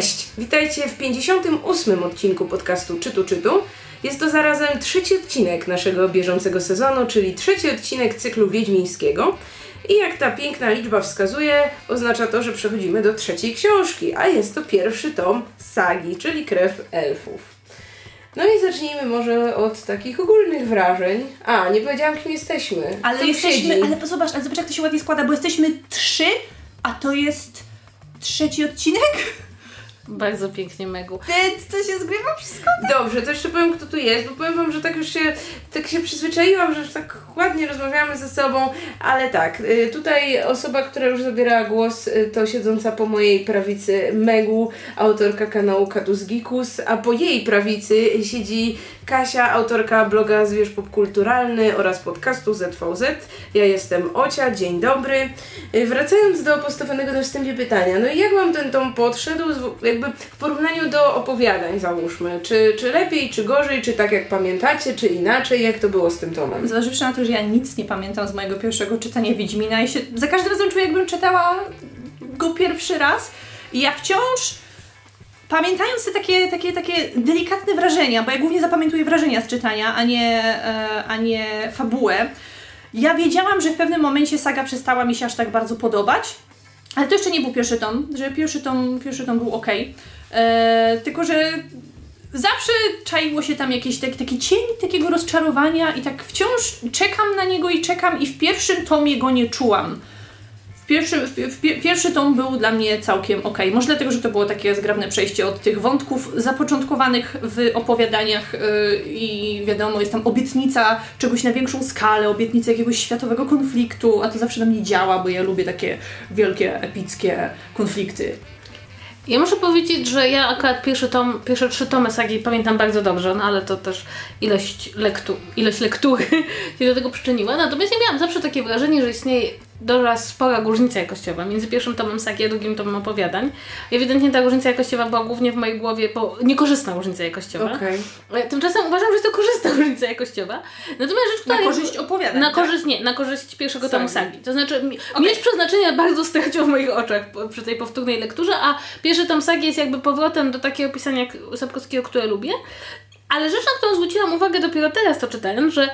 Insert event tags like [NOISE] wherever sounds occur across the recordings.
Cześć! Witajcie w 58. odcinku podcastu Czytu Czytu. Jest to zarazem trzeci odcinek naszego bieżącego sezonu, czyli trzeci odcinek cyklu wiedźmińskiego. I jak ta piękna liczba wskazuje, oznacza to, że przechodzimy do trzeciej książki, a jest to pierwszy tom sagi, czyli Krew Elfów. No i zacznijmy może od takich ogólnych wrażeń. A, nie powiedziałam, kim jesteśmy. Ale Kto jesteśmy, siedzi? ale zobacz, ale zobacz jak to się ładnie składa, bo jesteśmy trzy, a to jest trzeci odcinek, Bardzo pięknie, Megu. więc to się zgrywa wszystko. Dobrze, to jeszcze powiem, kto tu jest, bo powiem Wam, że tak już się, tak się przyzwyczaiłam, że już tak ładnie rozmawiamy ze sobą, ale tak, y, tutaj osoba, która już zabierała głos, y, to siedząca po mojej prawicy Megu, autorka kanału Katus Gikus, a po jej prawicy siedzi Kasia, autorka bloga Zwierz Popkulturalny oraz podcastu ZVZ. Ja jestem Ocia, dzień dobry. Y, Wracając do postawionego na wstępie pytania, no i jak Wam ten tom podszedł, jakby w porównaniu do opowiadań załóżmy, czy, czy lepiej, czy gorzej, czy tak jak pamiętacie, czy inaczej, jak to było z tym tomem? Zważywszy na to, że ja nic nie pamiętam z mojego pierwszego czytania Wiedźmina i się za każdym razem czuję, jakbym czytała go pierwszy raz i ja wciąż pamiętając te takie, takie, takie delikatne wrażenia, bo ja głównie zapamiętuję wrażenia z czytania, a nie, e, a nie fabułę, ja wiedziałam, że w pewnym momencie saga przestała mi się aż tak bardzo podobać, ale to jeszcze nie był pierwszy tom, że pierwszy tom, pierwszy tom był ok. E, tylko, że zawsze czaiło się tam jakiś tak, taki cień takiego rozczarowania i tak wciąż czekam na niego i czekam i w pierwszym tomie go nie czułam. Pierwszy, w, w, pie- pierwszy tom był dla mnie całkiem ok. Może dlatego, że to było takie zgrabne przejście od tych wątków zapoczątkowanych w opowiadaniach yy, i wiadomo, jest tam obietnica czegoś na większą skalę, obietnica jakiegoś światowego konfliktu, a to zawsze na mnie działa, bo ja lubię takie wielkie, epickie konflikty. Ja muszę powiedzieć, że ja akurat pierwszy tom, pierwsze trzy tomy sagi pamiętam bardzo dobrze, no ale to też ilość, lektu, ilość lektury [LAUGHS] się do tego przyczyniła. Natomiast ja miałam zawsze takie wrażenie, że istnieje dość spora różnica jakościowa między pierwszym tomem sagi a drugim tomem opowiadań. Ewidentnie ta różnica jakościowa była głównie w mojej głowie, bo niekorzystna różnica jakościowa. Okej. E, Tymczasem uważam, że jest to korzystna [LAUGHS] różnica jakościowa. Natomiast rzecz, Na która korzyść opowiadań. Na tak? korzyść, nie, na korzyść pierwszego tomu Sagi. sagi. To znaczy, mi, mieć przeznaczenie bardzo stracił w moich oczach przy tej powtórnej lekturze, a pierwszy tom sagi jest jakby powrotem do takiego pisania Sapkowskiego, które lubię. Ale rzecz, na którą zwróciłam uwagę dopiero teraz to czytając, że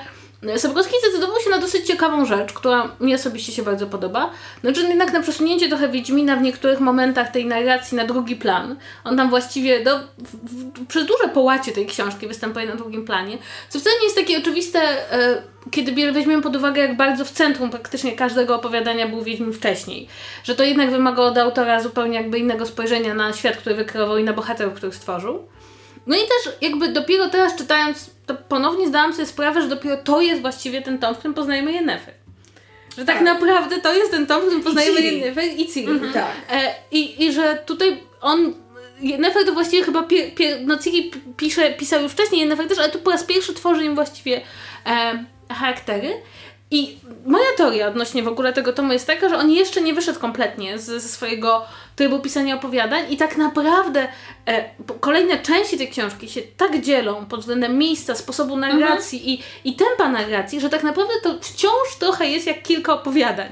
Sapkowski zdecydował się na dosyć ciekawą rzecz, która mi osobiście się bardzo podoba. Znaczy jednak na przesunięcie trochę Wiedźmina w niektórych momentach tej narracji na drugi plan. On tam właściwie do, w, w, przez duże połacie tej książki występuje na drugim planie, co wcale nie jest takie oczywiste, e, kiedy weźmiemy pod uwagę, jak bardzo w centrum praktycznie każdego opowiadania był Wiedźmin wcześniej. Że to jednak wymaga od autora zupełnie jakby innego spojrzenia na świat, który wykreował i na bohaterów, których stworzył. No i też jakby dopiero teraz czytając, to ponownie zdałam sobie sprawę, że dopiero to jest właściwie ten tom, w którym poznajemy Yennefer. Że tak, Tak. naprawdę to jest ten tom, w którym poznajemy. Yennefer i Ciri. Tak. E, i, I że tutaj on. Yennefer to właściwie chyba. Pie, pie, no Ciri pisze, pisał już wcześniej Yennefer też, ale tu po raz pierwszy tworzy im właściwie e, charaktery. I moja teoria odnośnie w ogóle tego tomu jest taka, że on jeszcze nie wyszedł kompletnie ze swojego trybu pisania opowiadań i tak naprawdę kolejne części tej książki się tak dzielą pod względem miejsca, sposobu narracji i, i tempa narracji, że tak naprawdę to wciąż trochę jest jak kilka opowiadań.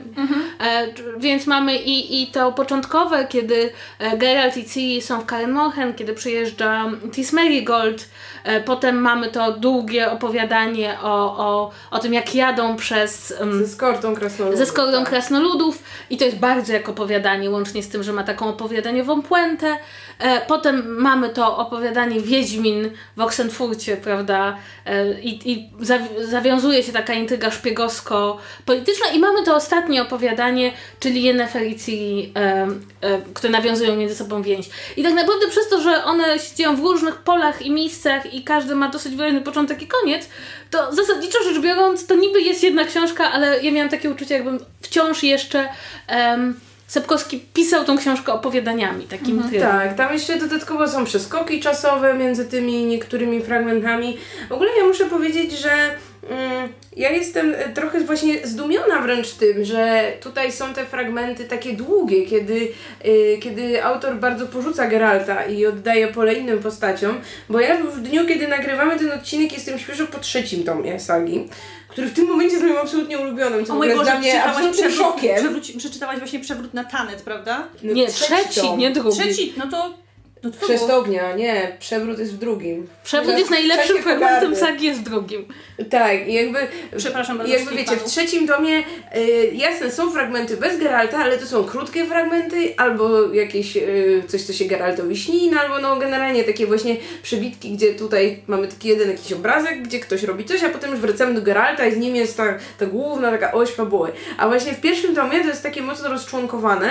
E, t- więc mamy i, i to początkowe, kiedy e, Geralt i Ciri są w Karen Morhen, kiedy przyjeżdża Tis Merigold, e, potem mamy to długie opowiadanie o, o, o tym, jak jadą przez... em, Ze skortą krasnoludów. ze skordą tak. krasnoludów i to jest bardzo jak opowiadanie, łącznie z tym, że ma taką opowiadaniową puentę. E, potem mamy to opowiadanie Wiedźmin w Oxenfurcie, prawda, e, i, i zawi- zawiązuje się taka intryga szpiegowsko-polityczna i mamy to ostatnie opowiadanie, czyli Yennefer i Ciri, e, e, które nawiązują między sobą więź. I tak naprawdę przez to, że one się dzieją w różnych polach i miejscach i każdy ma dosyć wyraźny początek i koniec, to zasadniczo rzecz biorąc, to niby jest jedna książka, ale ja miałam takie uczucie, jakbym wciąż jeszcze Sepkowski pisał tą książkę opowiadaniami, takim trybem. Tak, tam jeszcze dodatkowo są przeskoki czasowe między tymi niektórymi fragmentami. W ogóle ja muszę powiedzieć, że ja jestem e, trochę właśnie zdumiona wręcz tym, że tutaj są te fragmenty takie długie, kiedy, y, kiedy autor bardzo porzuca Geralta i oddaje pole innym postaciom, bo ja w dniu, kiedy nagrywamy ten odcinek jestem świeżo po trzecim tomie sagi, który w tym momencie jest moim absolutnie ulubionym, co O Boże, dla mnie przeczytałaś absolutnym przewrót, szokiem. przeczytałaś właśnie przewrót na Tanet, prawda? No, Nie, trzeci, tom. nie drugi. Trzeci, no to Do Chrzest ognia, nie, przewrót jest w drugim. Przewrót W jest najlepszym fragmentem sagi, jest w drugim. Tak, i jakby. Przepraszam bardzo Jakby wiecie, w fanów. trzecim tomie y, jasne są fragmenty bez Geralta, ale to są krótkie fragmenty, albo jakieś y, coś, co się Geraltowi śni, no albo no generalnie takie właśnie przebitki, gdzie tutaj mamy taki jeden jakiś obrazek, gdzie ktoś robi coś, a potem już wracamy do Geralta i z nim jest ta, ta główna taka oś fabuły. A właśnie w pierwszym tomie to jest takie mocno rozczłonkowane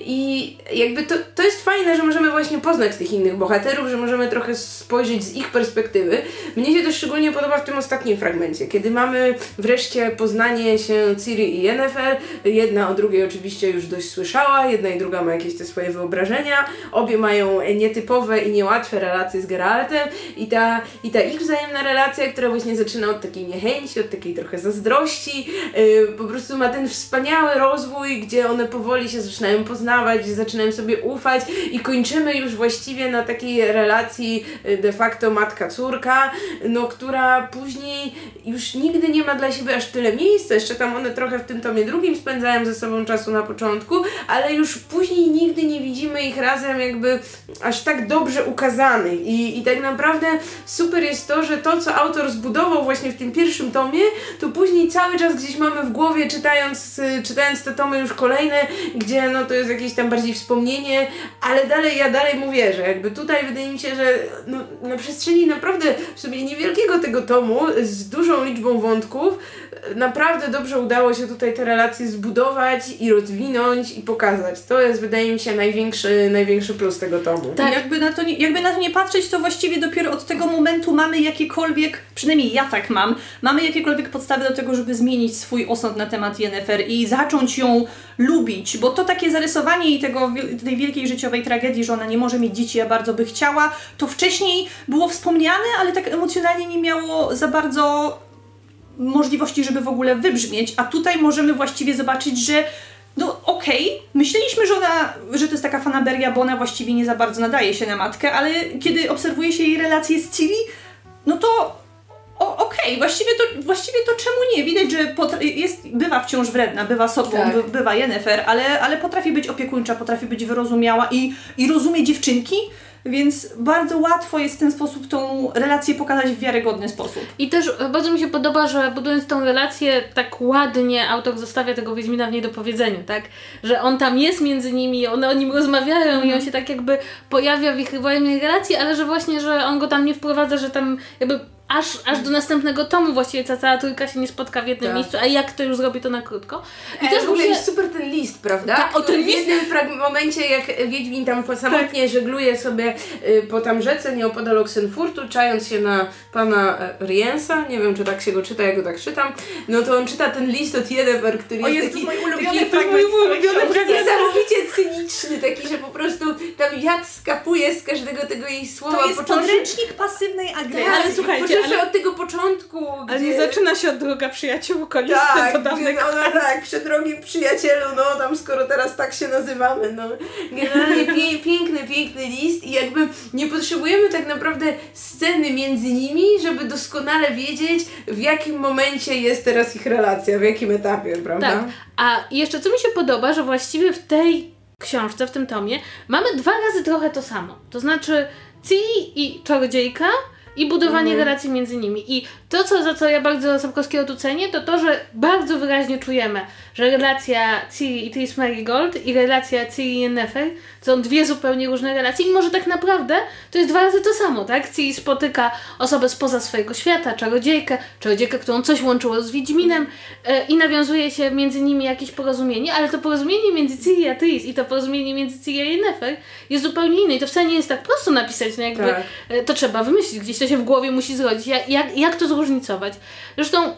i jakby to, to jest fajne, że możemy właśnie poznać tych innych bohaterów, że możemy trochę spojrzeć z ich perspektywy. Mnie się to szczególnie podoba w tym ostatnim fragmencie, kiedy mamy wreszcie poznanie się Ciri i Yennefer. Jedna o drugiej oczywiście już dość słyszała, jedna i druga ma jakieś te swoje wyobrażenia. Obie mają nietypowe i niełatwe relacje z Geraltem i ta, i ta ich wzajemna relacja, która właśnie zaczyna od takiej niechęci, od takiej trochę zazdrości, yy, po prostu ma ten wspaniały rozwój, gdzie one powoli się zaczynają poznawać, zaczynają sobie ufać i kończymy już właściwie na takiej relacji y, de facto matka-córka, no która później już nigdy nie ma dla siebie aż tyle miejsca, jeszcze tam one trochę w tym tomie drugim spędzają ze sobą czasu na początku, ale już później nigdy nie widzimy ich razem jakby aż tak dobrze ukazanych i, i tak naprawdę super jest to, że to co autor zbudował właśnie w tym pierwszym tomie, to później cały czas gdzieś mamy w głowie czytając, y, czytając te tomy już kolejne, gdzie no to jest jakieś tam bardziej wspomnienie, ale dalej ja dalej mu wierzę, jakby tutaj wydaje mi się, że no, na przestrzeni naprawdę w niewielkiego tego tomu z dużą liczbą wątków y, naprawdę dobrze udało się tutaj te relacje zbudować i rozwinąć i pokazać. To jest wydaje mi się największy, największy plus tego tomu. Tak. Jakby, na to nie, jakby na to nie patrzeć, to właściwie dopiero od tego momentu mamy jakiekolwiek, przynajmniej ja tak mam, mamy jakiekolwiek podstawy do tego, żeby zmienić swój osąd na temat Yennefer i zacząć ją lubić, bo to takie zarysowanie jej tego, tej wielkiej życiowej tragedii, że ona nie może mieć dzieci, a bardzo by chciała, to wcześniej było wspomniane, ale tak emocjonalnie nie miało za bardzo możliwości, żeby w ogóle wybrzmieć, a tutaj możemy właściwie zobaczyć, że no okej, myśleliśmy, że ona, że to jest taka fanaberia, bo ona właściwie nie za bardzo nadaje się na matkę, ale kiedy obserwuje się jej relacje z Ciri, no to okej, właściwie, to, właściwie to czemu nie? Widać, że jest, bywa wciąż wredna, bywa sobą, Tak. by, bywa Yennefer, ale, ale potrafi być opiekuńcza, potrafi być wyrozumiała i, i rozumie dziewczynki, więc bardzo łatwo jest w ten sposób tą relację pokazać w wiarygodny sposób. I też bardzo mi się podoba, że budując tą relację tak ładnie autor zostawia tego Wiedźmina w niej do powiedzenia, tak? Że on tam jest między nimi, one o nim rozmawiają i on się tak jakby pojawia w ich wzajemnej relacji, ale że właśnie, że on go tam nie wprowadza, że tam jakby aż, aż do następnego tomu właściwie ta cała trójka się nie spotka w jednym Tak. miejscu, a jak to już zrobi to na krótko. I I też w ogóle się- jest super ten list, prawda? Tak, o, ten Który w jednym momencie, jak Wiedźmin tam po samotnie żegluje sobie y, po tam rzece nieopodal Oxenfurtu, czając się na pana e, Riensa, nie wiem czy tak się go czyta, ja go tak czytam, no to on czyta ten list od Yennefer, który O jest Jezu, taki, to jest mój ulubiony taki, fragment mój ulubiony fragment, niesamowicie cyniczny, taki, że po prostu tam jad skapuje z każdego tego jej słowa. To jest począwszy- podręcznik pasywnej agresji. Ale słuchajcie, ale- od tego początku, Ale gdzie... nie zaczyna się od druga przyjaciółko, listy Tak, dawne gdzie ona tak, przedrogi przyjacielu, no tam skoro teraz tak się nazywamy, no. Generalnie pie, piękny, piękny list i jakby nie potrzebujemy tak naprawdę sceny między nimi, żeby doskonale wiedzieć w jakim momencie jest teraz ich relacja, w jakim etapie, prawda? Tak. A jeszcze co mi się podoba, że właściwie w tej książce, w tym tomie, mamy dwa razy trochę to samo. To znaczy Ciri i czarodziejka i budowanie Mhm. relacji między nimi. I to, co, za co ja bardzo Sapkowskiego tu cenię, to to, że bardzo wyraźnie czujemy, że relacja Ciri i Tris Marigold i relacja Ciri i Yennefer są dwie zupełnie różne relacje i może tak naprawdę to jest dwa razy to samo, tak? Ciri spotyka osobę spoza swojego świata, czarodziejkę, czarodziejkę, którą coś łączyło z Wiedźminem e, i nawiązuje się między nimi jakieś porozumienie, ale to porozumienie między Ciri a Tris i to porozumienie między Ciri a Yennefer jest zupełnie inne i to wcale nie jest tak prosto napisać, no jakby Tak. e, to trzeba wymyślić, gdzieś to się w głowie musi zrodzić, jak, jak, jak to zróżnicować. Zresztą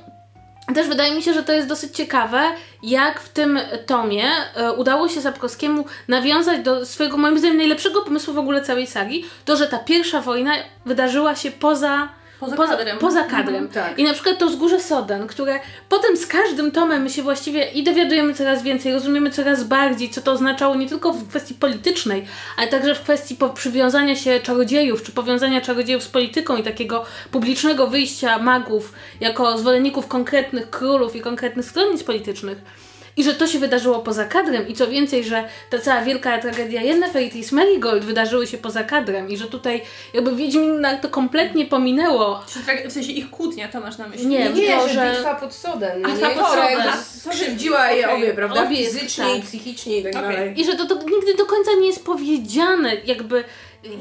też wydaje mi się, że to jest dosyć ciekawe, jak w tym tomie e, udało się Sapkowskiemu nawiązać do swojego, moim zdaniem, najlepszego pomysłu w ogóle całej sagi, to, że ta pierwsza wojna wydarzyła się poza Poza poza, kadrem. poza kadrem. Mhm, tak. I na przykład to wzgórze Soden, które potem z każdym tomem my się właściwie i dowiadujemy coraz więcej, rozumiemy coraz bardziej, co to oznaczało nie tylko w kwestii politycznej, ale także w kwestii przywiązania się czarodziejów, czy powiązania czarodziejów z polityką i takiego publicznego wyjścia magów jako zwolenników konkretnych królów i konkretnych stronnic politycznych. I że to się wydarzyło poza kadrem i co więcej, że ta cała wielka tragedia Yennefer i Tris Merigold wydarzyły się poza kadrem i że tutaj jakby Wiedźmin to kompletnie pominęło. W sensie ich kłótnia to masz na myśli? Nie, Nie, to, że, że- bitwa pod sodem. A, nie? ta pod sodem. skrzywdziła je obie, prawda? Obie Fizycznie tak. i psychicznie i tak Okej. dalej. I że to, to nigdy do końca nie jest powiedziane, jakby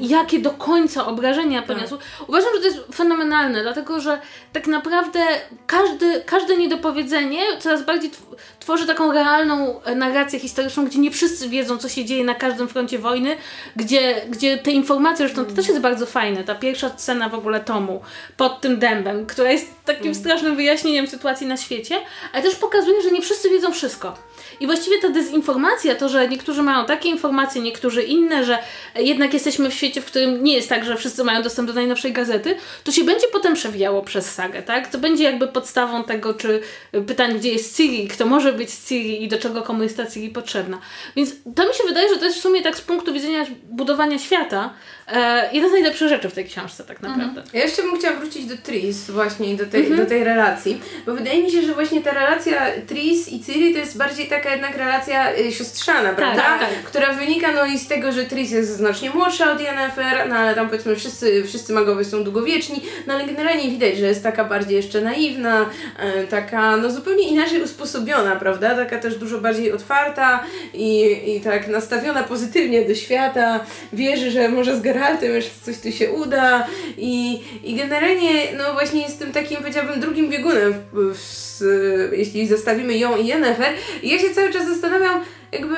jakie do końca obrażenia poniosło. Uważam, że to jest fenomenalne, dlatego że tak naprawdę każdy, każde niedopowiedzenie coraz bardziej tw- tworzy taką realną e, narrację historyczną, gdzie nie wszyscy wiedzą, co się dzieje na każdym froncie wojny, gdzie, gdzie te informacje, zresztą to też jest bardzo fajne, ta pierwsza scena w ogóle tomu pod tym dębem, która jest takim strasznym wyjaśnieniem sytuacji na świecie, ale też pokazuje, że nie wszyscy wiedzą wszystko. I właściwie ta dezinformacja, to, że niektórzy mają takie informacje, niektórzy inne, że jednak jesteśmy w świecie, w którym nie jest tak, że wszyscy mają dostęp do najnowszej gazety, to się będzie potem przewijało przez sagę, tak? To będzie jakby podstawą tego, czy pytań, gdzie jest Ciri, kto może być Ciri i do czego komu jest ta Ciri potrzebna. Więc to mi się wydaje, że to jest w sumie tak z punktu widzenia budowania świata e, jedna z najlepszych rzeczy w tej książce tak naprawdę. Ja jeszcze bym chciała wrócić do Tris właśnie i do tej, do tej relacji, bo wydaje mi się, że właśnie ta relacja Tris i Ciri to jest bardziej taka jednak relacja y, siostrzana, prawda? tak, tak. Która wynika no i z tego, że Tris jest znacznie młodsza od Yennefer, no ale tam powiedzmy wszyscy, wszyscy magowie są długowieczni, no ale generalnie widać, że jest taka bardziej jeszcze naiwna, e, taka no zupełnie inaczej usposobiona, prawda? Taka też dużo bardziej otwarta i, i tak nastawiona pozytywnie do świata, wierzy, że może z Geraltem jeszcze coś tu się uda. I, i generalnie no właśnie jest tym takim powiedziałabym drugim biegunem, w, w, s- jeśli zestawimy ją i Yennefer i ja się cały czas zastanawiam jakby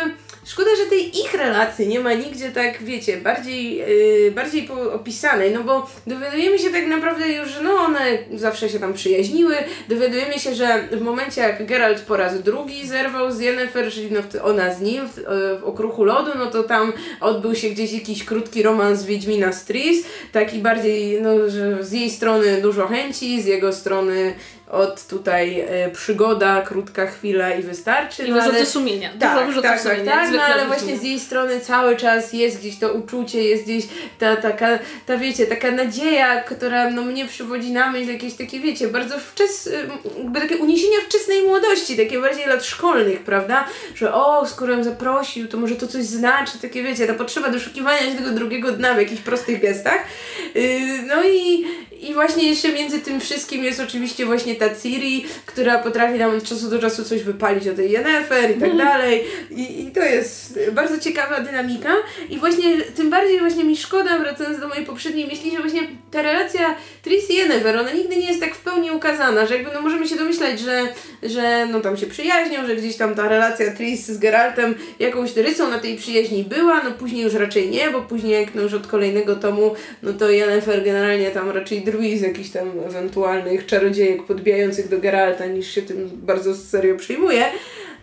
Szkoda, że tej ich relacji nie ma nigdzie tak, wiecie, bardziej, yy, bardziej opisanej, no bo dowiadujemy się tak naprawdę już, że no one zawsze się tam przyjaźniły, dowiadujemy się, że w momencie jak Geralt po raz drugi zerwał z Yennefer, czyli no, ona z nim w, w Okruchu Lodu, no to tam odbył się gdzieś jakiś krótki romans Wiedźmina z Tris, taki bardziej, no, że z jej strony dużo chęci, z jego strony od tutaj e, przygoda, krótka chwila i wystarczy. I no, ale- wyrzuty sumienia. Dużo tak, wyrzutów tak, tak, sumienia. tak, no ale wyrzuty właśnie sumienia. z jej strony cały czas jest gdzieś to uczucie, jest gdzieś ta taka, ta wiecie, taka nadzieja, która no mnie przywodzi na myśl jakieś takie, wiecie, bardzo wczes, jakby takie uniesienia wczesnej młodości, takie bardziej lat szkolnych, prawda, że o, skoro ją zaprosił, to może to coś znaczy, takie wiecie, ta potrzeba doszukiwania się tego drugiego dna w jakichś prostych gestach, yy, no i i właśnie jeszcze między tym wszystkim jest oczywiście właśnie ta Ciri, która potrafi nam od czasu do czasu coś wypalić o tej Yennefer i tak dalej. I, I to jest bardzo ciekawa dynamika. I właśnie tym bardziej właśnie mi szkoda, wracając do mojej poprzedniej myśli, że właśnie ta relacja Tris i Yennefer, ona nigdy nie jest tak w pełni ukazana, że jakby no możemy się domyślać, że, że no tam się przyjaźnią, że gdzieś tam ta relacja Tris z Geraltem jakąś rysą na tej przyjaźni była, no później już raczej nie, bo później jak no już od kolejnego tomu, no to Yennefer generalnie tam raczej drwi z jakichś tam ewentualnych czarodziejek podbijających do Geralta, niż się tym bardzo serio przyjmuje.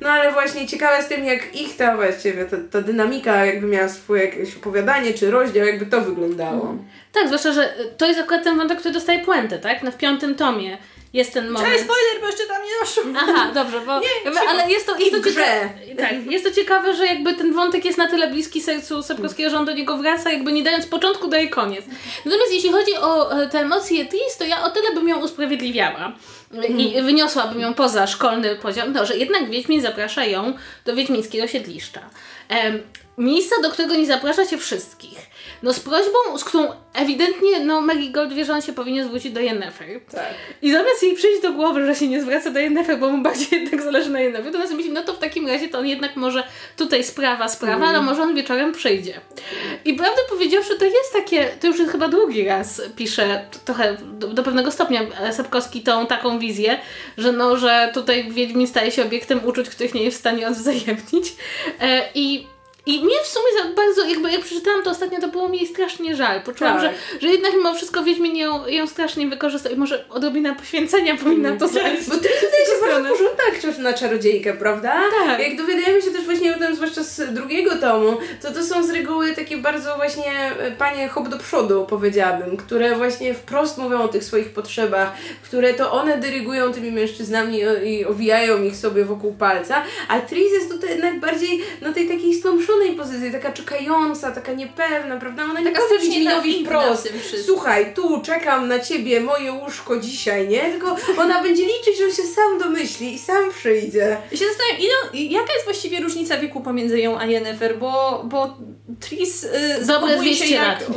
No ale właśnie ciekawe z tym, jak ich ta właściwie, ta, ta dynamika jakby miała swoje jakieś opowiadanie czy rozdział, jakby to wyglądało. Tak, zwłaszcza, że to jest akurat ten wątek, który dostaje puentę, tak? No w piątym tomie jest ten moment. Ale spoiler, bo jeszcze tam nie doszło. Aha, dobrze, bo jakby, ale jest to, jest to ciekawe. Tak, jest to ciekawe, że jakby ten wątek jest na tyle bliski sercu Sapkowskiego, że on do niego wraca, jakby nie dając początku, daje koniec. Natomiast jeśli chodzi o e, te emocje Tris, to ja o tyle bym ją usprawiedliwiała. I wyniosłabym ją poza szkolny poziom, no, że jednak Wiedźmin zaprasza ją do wiedźmińskiego siedliszcza. Miejsca, do którego nie zaprasza się wszystkich. No z prośbą, z którą ewidentnie no, Marigold wie, że on się powinien zwrócić do Yennefer. Tak. I zamiast jej przyjść do głowy, że się nie zwraca do Yennefer, bo mu bardziej jednak zależy na Yennefer, to nas myśli, no to w takim razie to on jednak może tutaj sprawa, sprawa, ale może on wieczorem przyjdzie. I prawdę powiedziawszy, to jest takie, to już jest chyba drugi raz pisze trochę do, do pewnego stopnia e, Sapkowski tą taką wizję, że no, że tutaj Wiedźmin staje się obiektem uczuć, których nie jest w stanie odwzajemnić. E, I i mnie w sumie za bardzo, jakby jak przeczytałam to ostatnio, to było mi jej strasznie żal. Poczułam, Tak. że, że jednak mimo wszystko Wiedźmin ją, ją strasznie wykorzystał i może odrobina poświęcenia powinna to zająć. Bo Tris wydaje się bardzo porządna jak na czarodziejkę, prawda? Tak. Jak dowiadujemy się też właśnie o tym, zwłaszcza z drugiego tomu, to to są z reguły takie bardzo właśnie e, panie hop do przodu, powiedziałabym, które właśnie wprost mówią o tych swoich potrzebach, które to one dyrygują tymi mężczyznami i owijają ich sobie wokół palca, a Tris jest tutaj jednak bardziej na tej takiej stłamszonej pozycji, taka czekająca, taka niepewna, prawda? Ona nie Taka powie strasznie Wiedźminowi naiwna wprost, słuchaj, tu czekam na ciebie, moje łóżko dzisiaj, nie? Tylko ona będzie liczyć, że on się sam domyśli i sam przyjdzie. Ja się zastanawiam, ile, jaka jest właściwie różnica wieku pomiędzy ją a Yennefer, bo, bo Tris y, zachowuje się 200 jak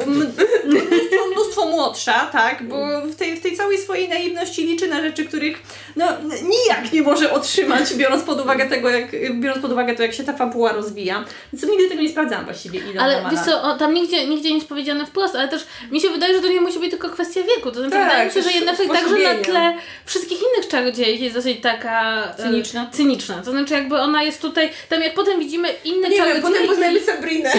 mnóstwo, mnóstwo młodsza, tak? Bo w tej, w tej całej swojej naiwności liczy na rzeczy, których no, nijak nie może otrzymać, biorąc pod uwagę tego, jak, biorąc pod uwagę to, jak się ta fabuła rozwija. Więc nigdy tego nie sprawdzałam właściwie, ile Ale wiesz co, o, tam nigdzie, nigdzie nie jest powiedziane wprost, ale też mi się wydaje, że to nie musi być tylko kwestia wieku. To znaczy Tak, wydaje mi się, że jednak także na tle wszystkich innych czarodziejek jest dosyć taka e, Cyniczna. cyniczna. To znaczy jakby ona jest tutaj, tam jak potem widzimy inne Nie wiem, potem poznajemy Sabrinę.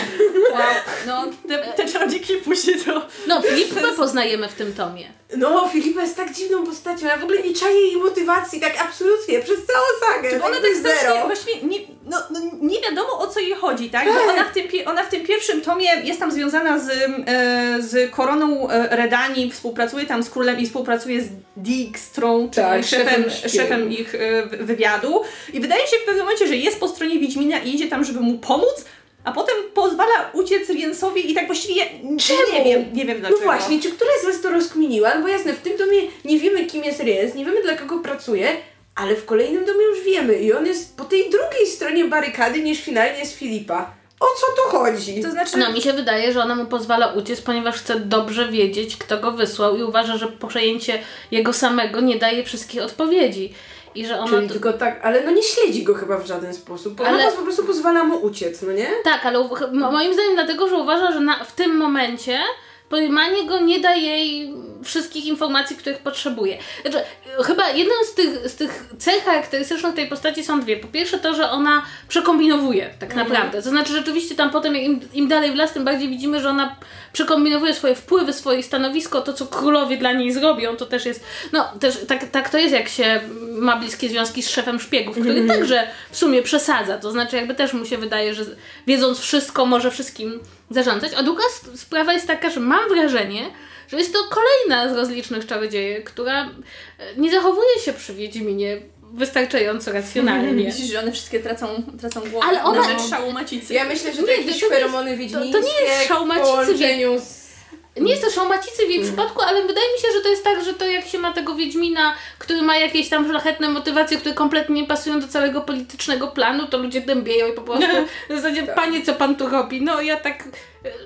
Wow, no, te, te czarodziejki później to... No, Filipkę poznajemy w tym tomie. No, Filipa jest tak dziwną postacią, ja w ogóle nie czaję jej motywacji, tak absolutnie, przez całą sagę. Bo ona tak strasznie, właściwie nie, no, no, nie wiadomo o co jej chodzi, tak? Bo Tak. ona w, tym, ona w tym pierwszym tomie jest tam związana z, e, z koroną e, Redanii, współpracuje tam z królem i współpracuje z Dijkstrą, czyli Tak, szefem, szefem ich e, wy- wywiadu. I wydaje się w pewnym momencie, że jest po stronie Wiedźmina i idzie tam, żeby mu pomóc, a potem pozwala uciec Riensowi i tak właściwie Czemu? nie wiem, nie wiem No dlaczego. właśnie, czy któraś z Was to rozkminiła? No bo jasne, w tym domie nie wiemy kim jest Riens, nie wiemy dla kogo pracuje, ale w kolejnym domie już wiemy i on jest po tej drugiej stronie barykady niż finalnie jest Filipa. O co tu chodzi? To znaczy, No, mi się wydaje, że ona mu pozwala uciec, ponieważ chce dobrze wiedzieć, kto go wysłał i uważa, że przejęcie jego samego nie daje wszystkich odpowiedzi. I że ona... Czyli to- tylko tak, ale no nie śledzi go chyba w żaden sposób, bo Ale- ona po prostu pozwala mu uciec, no nie? Tak, ale moim zdaniem dlatego, że uważa, że na, w tym momencie pojmanie go nie da jej wszystkich informacji, których potrzebuje. Znaczy, chyba jedną z tych, z tych cech charakterystycznych tej postaci są dwie. Po pierwsze to, że ona przekombinowuje tak naprawdę. To znaczy rzeczywiście tam potem im, im dalej w las, tym bardziej widzimy, że ona przekombinowuje swoje wpływy, swoje stanowisko, to co królowie dla niej zrobią, to też jest, no też tak, tak to jest jak się ma bliskie związki z szefem szpiegów, który także w sumie przesadza, to znaczy jakby też mu się wydaje, że wiedząc wszystko może wszystkim zarządzać, a druga sprawa jest taka, że mam wrażenie, że jest to kolejna z rozlicznych czarodziejek, która e, nie zachowuje się przy Wiedźminie wystarczająco racjonalnie. myślisz, że one wszystkie tracą, tracą głowę Ale ona- na rzecz szału macicy. Ja myślę, że to Nie, jakieś to feromony to wiedźmińskie nie jest szał w macicy, połączeniu z... Nie jest to szałmacicy w jej przypadku, ale wydaje mi się, że to jest tak, że to jak się ma tego Wiedźmina, który ma jakieś tam szlachetne motywacje, które kompletnie nie pasują do całego politycznego planu, to ludzie dębieją i po prostu w zasadzie, panie, co pan tu robi? No ja tak,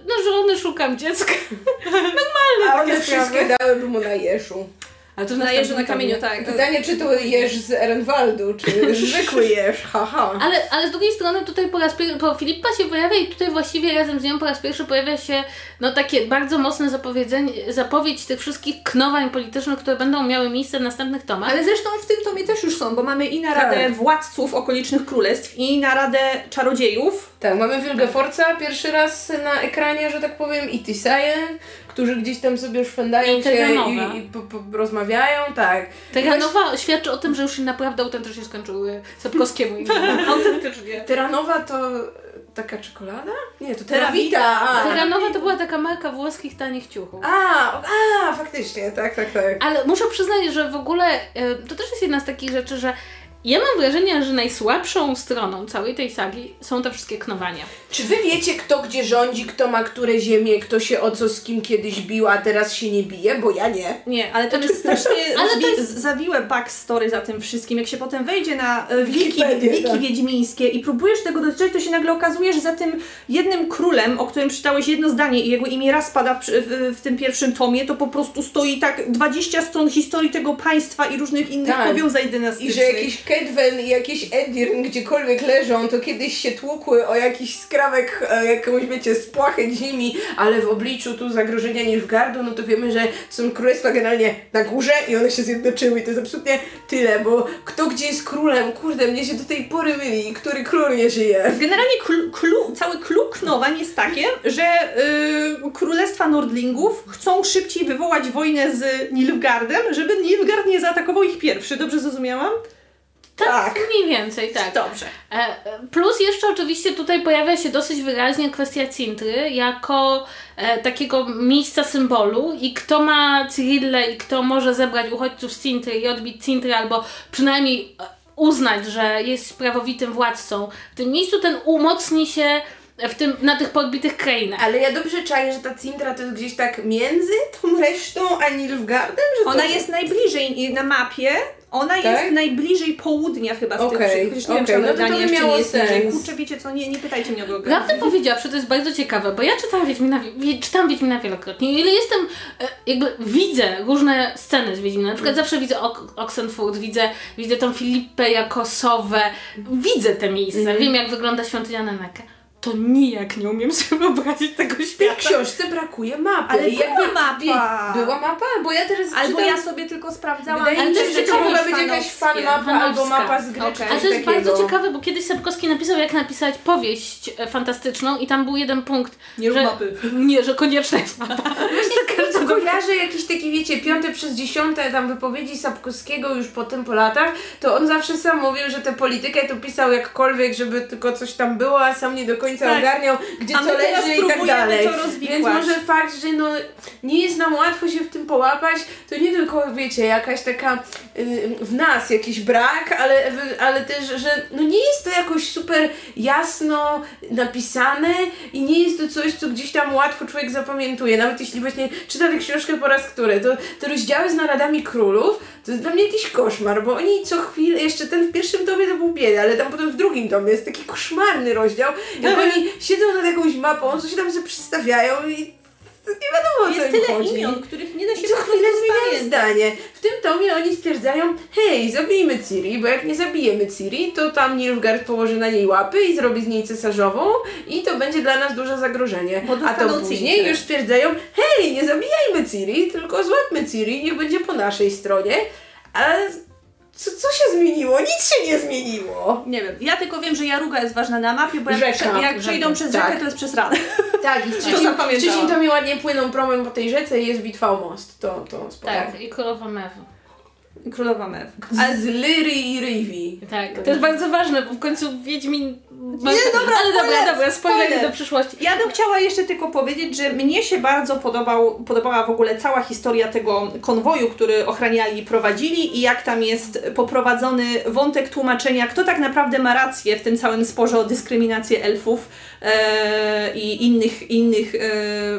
no żony szukam dziecka. [LAUGHS] A one wszystkie dałyby mu na jeszu. A to Na jeżu na kamieniu, tak. Pytanie, czy to jeż z Erenwaldu, czy [LAUGHS] zwykły jeż, haha. Ale, ale z drugiej strony tutaj po raz pierwszy, bo Filipa się pojawia i tutaj właściwie razem z nią po raz pierwszy pojawia się no takie bardzo mocne zapowiedzenie, zapowiedź tych wszystkich knowań politycznych, które będą miały miejsce w następnych tomach. Ale zresztą w tym tomie też już są, bo mamy i naradę Tak. władców okolicznych królestw, i naradę czarodziejów. Tak, mamy Wilgefortza pierwszy raz na ekranie, że tak powiem, i Tisaję, którzy gdzieś tam sobie szwędają I się i, i po, po, rozmawiają, tak. Teganowa świadczy o tym, że już się naprawdę autentycznie skończyły Sapkowskiemu [LAUGHS] autentycznie. Teranowa to taka czekolada? Nie, to Terawita. Terawita. a. Teganowa to była taka marka włoskich tanich ciuchów. A, a, faktycznie, tak, tak, tak. Ale muszę przyznać, że w ogóle e, to też jest jedna z takich rzeczy, że ja mam wrażenie, że najsłabszą stroną całej tej sagi są te wszystkie knowania. Czy wy wiecie, kto gdzie rządzi, kto ma które ziemie, kto się o co z kim kiedyś bił, a teraz się nie bije? Bo ja nie. Nie, ale to jest strasznie [LAUGHS] Ale to jest- zawiłe backstory za tym wszystkim. Jak się potem wejdzie na e, wiki, wiki tak. wiedźmińskie i próbujesz tego dotrzeć, to się nagle okazuje, że za tym jednym królem, o którym czytałeś jedno zdanie i jego imię raz pada w, w, w tym pierwszym tomie, to po prostu stoi tak 20 stron historii tego państwa i różnych innych Tak. powiązań I dynastycznych. że jakieś Kedwen i jakieś Edirn gdziekolwiek leżą, to kiedyś się tłukły o jakiś skrawek, e, jakąś, wiecie, spłachę ziemi, ale w obliczu tu zagrożenia Nilfgaardu, no to wiemy, że są królestwa generalnie na górze i one się zjednoczyły i to jest absolutnie tyle, bo kto gdzie jest królem, kurde, mnie się do tej pory myli, który król nie żyje. Generalnie klu, klu, cały clue knowań jest takie, że y, królestwa Nordlingów chcą szybciej wywołać wojnę z Nilfgaardem, żeby Nilfgaard nie zaatakował ich pierwszy. Dobrze zrozumiałam? Tak, mniej więcej, tak. Dobrze. E, Plus jeszcze oczywiście tutaj pojawia się dosyć wyraźnie kwestia Cintry jako e, takiego miejsca symbolu i kto ma Cyrillę i kto może zebrać uchodźców z Cintry i odbić Cintry albo przynajmniej e, uznać, że jest prawowitym władcą. W tym miejscu ten umocni się w tym, na tych podbitych krainach. Ale ja dobrze czaję, że ta Cintra to jest gdzieś tak między tą resztą a Nilfgaardem, że Ona to... jest najbliżej i na mapie Ona Tak? jest najbliżej południa chyba z tych Okej, wszystkich, chociaż nie wiem, czy no to to jeszcze miało nie jest bliżej. sens. Kurczę, wiecie co, nie, nie pytajcie mnie o geografię. Prawdę powiedziawszy, to jest bardzo ciekawe, bo ja czytam Wiedźmina, wie- czytam Wiedźmina wielokrotnie. I ile jestem, e, jakby widzę różne sceny z Wiedźmina. Na przykład zawsze widzę ok Oxenfurt, widzę, widzę tą Filipę jako Sowę, widzę te miejsca, wiem jak wygląda świątynia Neneke. To nijak nie umiem [LAUGHS] sobie wyobrazić tego W tej świata. książce brakuje mapy. Ale I była mapa. Była mapa, bo ja teraz Albo czytam, ja sobie tylko sprawdzałam. Wydaje Ale mi to się, że to mogła być jakaś fan mapa albo mapa z gry, czy Ale to jest takiego. bardzo ciekawe, bo kiedyś Sapkowski napisał, jak napisać powieść e, fantastyczną i tam był jeden punkt, Nie rób że, mapy. [LAUGHS] nie, że konieczna jest mapa. Właśnie [LAUGHS] to kojarzę jakieś takie, wiecie, piąte przez dziesiąte tam wypowiedzi Sapkowskiego już potem po latach, to on zawsze sam mówił, że tę politykę to pisał jakkolwiek, żeby tylko coś tam było, a sam nie do końca Tak. ogarniał, gdzie co leży i tak dalej. Więc może fakt, że no nie jest nam łatwo się w tym połapać, to nie tylko, wiecie, jakaś taka y, w nas jakiś brak, ale, ale też, że no nie jest to jakoś super jasno napisane i nie jest to coś, co gdzieś tam łatwo człowiek zapamiętuje. Nawet jeśli właśnie czyta tę książkę po raz który, to te rozdziały z naradami królów to jest dla mnie jakiś koszmar, bo oni co chwilę, jeszcze ten w pierwszym tomie to był bieda, ale tam potem w drugim tomie jest taki koszmarny rozdział, jak oni siedzą nad jakąś mapą, coś tam sobie przedstawiają i nie wiadomo o co Jest im tyle chodzi. imion, których nie da się I co chwilę zmieniają zdanie. W tym tomie oni stwierdzają, hej, zabijmy Ciri, bo jak nie zabijemy Ciri, to tam Nilfgaard położy na niej łapy i zrobi z niej cesarzową i to będzie dla nas duże zagrożenie. A to później Ciri. już stwierdzają, hej, nie zabijajmy Ciri, tylko złapmy Ciri, niech będzie po naszej stronie. Ale co, co się zmieniło? Nic się nie zmieniło. Nie wiem, ja tylko wiem, że Jaruga jest ważna na mapie, bo jak, Rzeka, prze, jak rzeka, przejdą przez tak. rzekę, to jest przez ranę. Tak, i [LAUGHS] w To zapamiętałam. trzecim tomie ładnie płyną promem po tej rzece i jest bitwa o most. To, to spoko. Tak, i królowa Mew. Królowa Mew. Ale z Lyry i Rivi. Tak, to jest bardzo ważne, bo w końcu Wiedźmin... Nie, dobra, Ale dobra, dobra, spoiler. do przyszłości. Ja bym chciała jeszcze tylko powiedzieć, że mnie się bardzo podobał, podobała w ogóle cała historia tego konwoju, który ochraniali i prowadzili i jak tam jest poprowadzony wątek tłumaczenia, kto tak naprawdę ma rację w tym całym sporze o dyskryminację elfów e, i innych, innych e,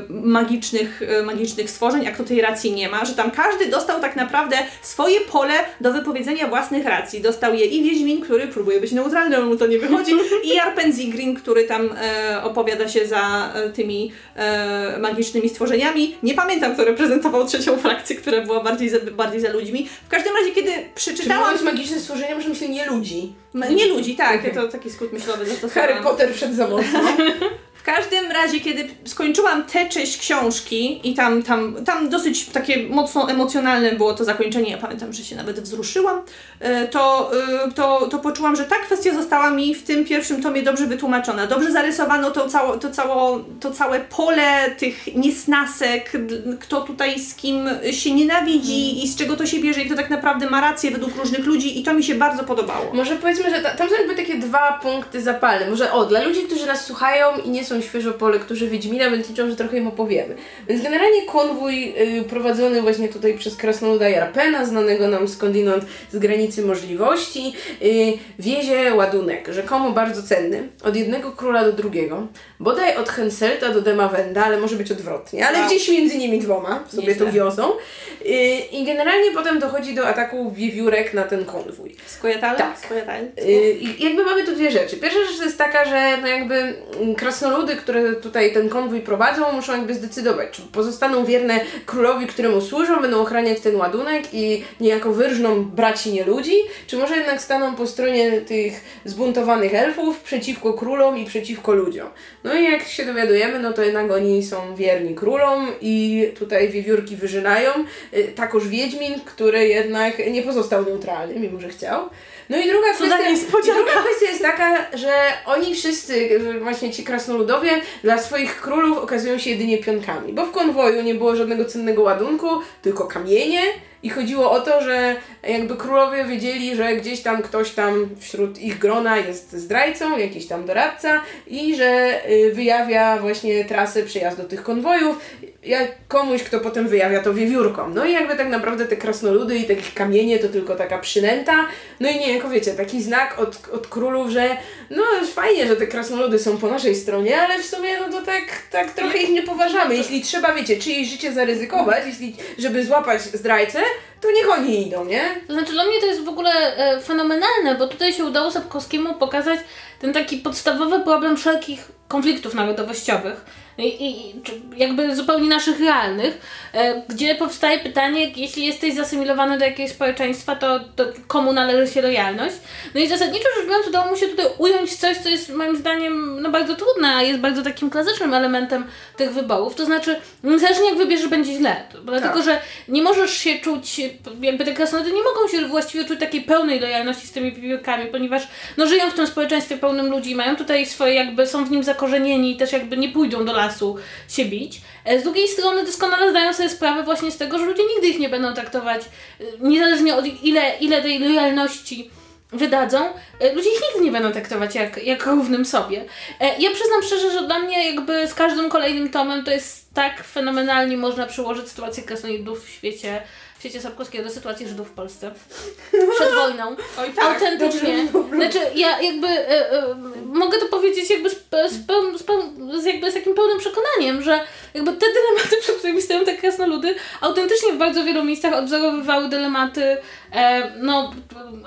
magicznych, e, magicznych stworzeń, a kto tej racji nie ma, że tam każdy dostał tak naprawdę swoje pole do wypowiedzenia własnych racji. Dostał je i Wiedźmin, który próbuje być neutralny, ale mu to nie wychodzi, i Arpen Zigrin, który tam e, opowiada się za e, tymi e, magicznymi stworzeniami. Nie pamiętam, kto reprezentował trzecią frakcję, która była bardziej za, bardziej za ludźmi. W każdym razie, kiedy Czy przeczytałam... mówiąc magiczne stworzenia, może myślę nie ludzi. Nie ludzi, tak, Okej. to taki skrót myślowy zastosowałam. Harry Potter wszedł za mocno. [LAUGHS] W każdym razie, kiedy skończyłam tę część książki i tam, tam, tam dosyć takie mocno emocjonalne było to zakończenie, ja pamiętam, że się nawet wzruszyłam, e, to, e, to, to poczułam, że ta kwestia została mi w tym pierwszym tomie dobrze wytłumaczona. Dobrze zarysowano to, cało, to, cało, to całe pole tych niesnasek, kto tutaj z kim się nienawidzi i z czego to się bierze i kto tak naprawdę ma rację według różnych ludzi i to mi się bardzo podobało. Może powiedzmy, że ta, tam są jakby takie dwa punkty zapalne. Może o, dla ludzi, którzy nas słuchają i nie są świeżo po lekturze Wiedźmina, więc liczą, że trochę im opowiemy. Więc generalnie konwój y, prowadzony właśnie tutaj przez Krasnoluda Jarpena, znanego nam skądinąd z granicy możliwości, y, wiezie ładunek, rzekomo bardzo cenny, od jednego króla do drugiego, bodaj od Henselta do Demawenda, ale może być odwrotnie, ale Wow. gdzieś między nimi dwoma sobie Nieźle. to wiozą. Y, I generalnie potem dochodzi do ataku wiewiórek na ten konwój. Skojatal? Tak. I jakby mamy tu dwie rzeczy. Pierwsza rzecz to jest taka, że no jakby mm, krasnoludy, które tutaj ten konwój prowadzą, muszą jakby zdecydować, czy pozostaną wierne królowi, któremu służą, będą ochraniać ten ładunek i niejako wyrżną braci nie ludzi, czy może jednak staną po stronie tych zbuntowanych elfów przeciwko królom i przeciwko ludziom. No i jak się dowiadujemy, no to jednak oni są wierni królom i tutaj wiewiórki wyżynają. Yy, Takoż Wiedźmin, który jednak nie pozostał neutralny, mimo że chciał. No i druga Co kwestia, druga kwestia jest taka, że oni wszyscy, właśnie ci krasnoludowie, dla swoich królów okazują się jedynie pionkami, bo w konwoju nie było żadnego cennego ładunku, tylko kamienie i chodziło o to, że jakby królowie wiedzieli, że gdzieś tam ktoś tam wśród ich grona jest zdrajcą, jakiś tam doradca i że y, wyjawia właśnie trasę przejazdu tych konwojów jak komuś, kto potem wyjawia to wiewiórkom. No i jakby tak naprawdę te krasnoludy i takie kamienie to tylko taka przynęta. No i niejako wiecie, taki znak od, od królów, że no fajnie, że te krasnoludy są po naszej stronie, ale w sumie no to tak, tak trochę ich nie poważamy. Jeśli trzeba, wiecie, czyjeś życie zaryzykować, jeśli, żeby złapać zdrajcę, to niech oni idą, nie? To znaczy dla mnie to jest w ogóle e, fenomenalne, bo tutaj się udało Sapkowskiemu pokazać ten taki podstawowy problem wszelkich konfliktów narodowościowych i, i jakby zupełnie naszych realnych, e, gdzie powstaje pytanie, jeśli jesteś zasymilowany do jakiegoś społeczeństwa, to, to komu należy się lojalność? No i zasadniczo rzecz biorąc udało mu się tutaj ująć coś, co jest moim zdaniem no, bardzo trudne, a jest bardzo takim klasycznym elementem tych wyborów, to znaczy niezależnie jak wybierzesz, będzie źle, dlatego, że nie możesz się czuć, jakby te krasnoludy nie mogą się właściwie czuć takiej pełnej lojalności z tymi wiewiórkami, ponieważ no, żyją w tym społeczeństwie pełnym ludzi, mają tutaj swoje jakby, są w nim zakorzenieni i też jakby nie pójdą do lasu się bić. E, Z drugiej strony doskonale zdają sobie sprawę właśnie z tego, że ludzie nigdy ich nie będą traktować, e, niezależnie od ile, ile tej lojalności wydadzą, e, ludzie ich nigdy nie będą traktować jak, jak równym sobie. Ja przyznam szczerze, że dla mnie jakby z każdym kolejnym tomem to jest tak fenomenalnie można przełożyć sytuację krasnoludów w świecie, świecie Sapkowskiego do sytuacji Żydów w Polsce. [LAUGHS] Przed wojną. Oj tak. Autentycznie. Znaczy, ja jakby e, e, mogę to powiedzieć jakby z, z, peł, z, peł, z, jakby z takim pełnym przekonaniem, że jakby te dylematy, przed którymi stoją te krasnoludy, autentycznie w bardzo wielu miejscach odwzorowywały dylematy no,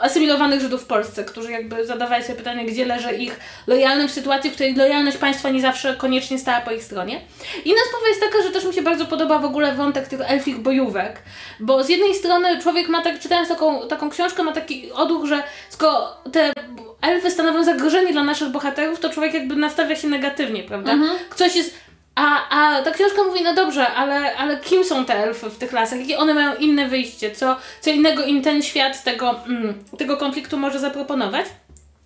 asymilowanych Żydów w Polsce, którzy jakby zadawali sobie pytanie, gdzie leży ich lojalność w sytuacji, w której lojalność państwa nie zawsze koniecznie stała po ich stronie. Inna sprawa jest taka, że też mi się bardzo podoba w ogóle wątek tych elfich bojówek, bo z jednej strony człowiek ma tak, czytając taką, taką książkę, ma taki odruch, że skoro te elfy stanowią zagrożenie dla naszych bohaterów, to człowiek jakby nastawia się negatywnie, prawda? Ktoś jest a, a ta książka mówi, no dobrze, ale, ale kim są te elfy w tych lasach? Jakie one mają inne wyjście? Co, co innego im ten świat tego, mm, tego konfliktu może zaproponować?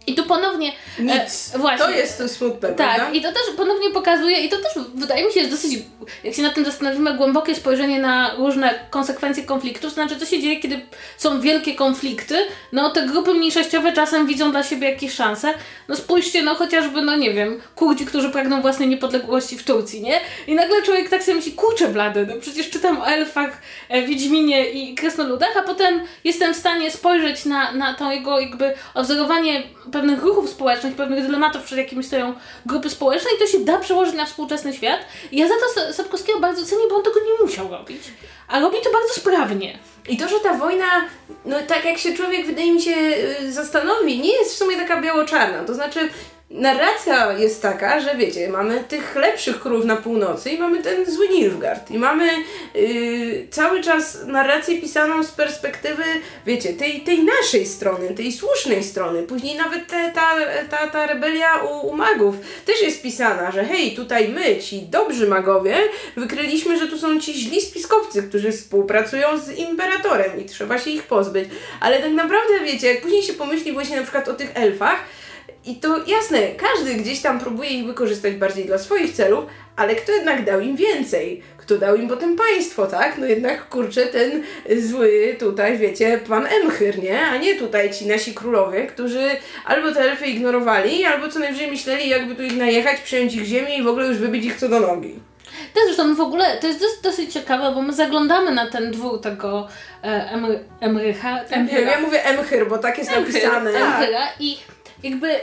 I tu ponownie. Nic. E, właśnie. To jest to smutne, Tak, prawda? i to też ponownie pokazuje, i to też wydaje mi się jest dosyć, jak się nad tym zastanowimy, głębokie spojrzenie na różne konsekwencje konfliktu, to znaczy co się dzieje, kiedy są wielkie konflikty, no te grupy mniejszościowe czasem widzą dla siebie jakieś szanse, no spójrzcie, no chociażby, no nie wiem, Kurdzi, którzy pragną własnej niepodległości w Turcji, nie? I nagle człowiek tak sobie myśli, kurczę blady, no przecież czytam o elfach, e, Wiedźminie i Kresnoludach, a potem jestem w stanie spojrzeć na, na to jego jakby odwzorowanie pewnych ruchów społecznych, pewnych dylematów, przed jakimi stoją grupy społeczne i to się da przełożyć na współczesny świat. I ja za to Sa- Sapkowskiego bardzo cenię, bo on tego nie musiał robić. A robi to bardzo sprawnie. I to, że ta wojna, no tak jak się człowiek, wydaje mi się, y, zastanowi, nie jest w sumie taka biało-czarna. To znaczy, narracja jest taka, że wiecie, mamy tych lepszych królów na północy i mamy ten zły Nilfgaard. I mamy y, cały czas narrację pisaną z perspektywy, wiecie, tej, tej naszej strony, tej słusznej strony. Później nawet te, ta, ta, ta rebelia u, u magów też jest pisana, że hej, tutaj my, ci dobrzy magowie, wykryliśmy, że tu są ci źli spiskowcy, którzy współpracują z imperatorem i trzeba się ich pozbyć. Ale tak naprawdę, wiecie, jak później się pomyśli właśnie na przykład o tych elfach, i to jasne, każdy gdzieś tam próbuje ich wykorzystać bardziej dla swoich celów, ale kto jednak dał im więcej? Kto dał im potem państwo, tak? No jednak, kurczę, ten zły tutaj, wiecie, pan Emchyr, nie? A nie tutaj ci nasi królowie, którzy albo te elfy ignorowali, albo co najwyżej myśleli, jakby tu ich najechać, przejąć ich ziemię i w ogóle już wybić ich co do nogi. To jest zresztą w ogóle, to jest dosyć, dosyć ciekawe, bo my zaglądamy na ten dwór tego e, Emry, Emrycha. Ja mówię Emchyr, bo tak jest napisane. Emchyra i jakby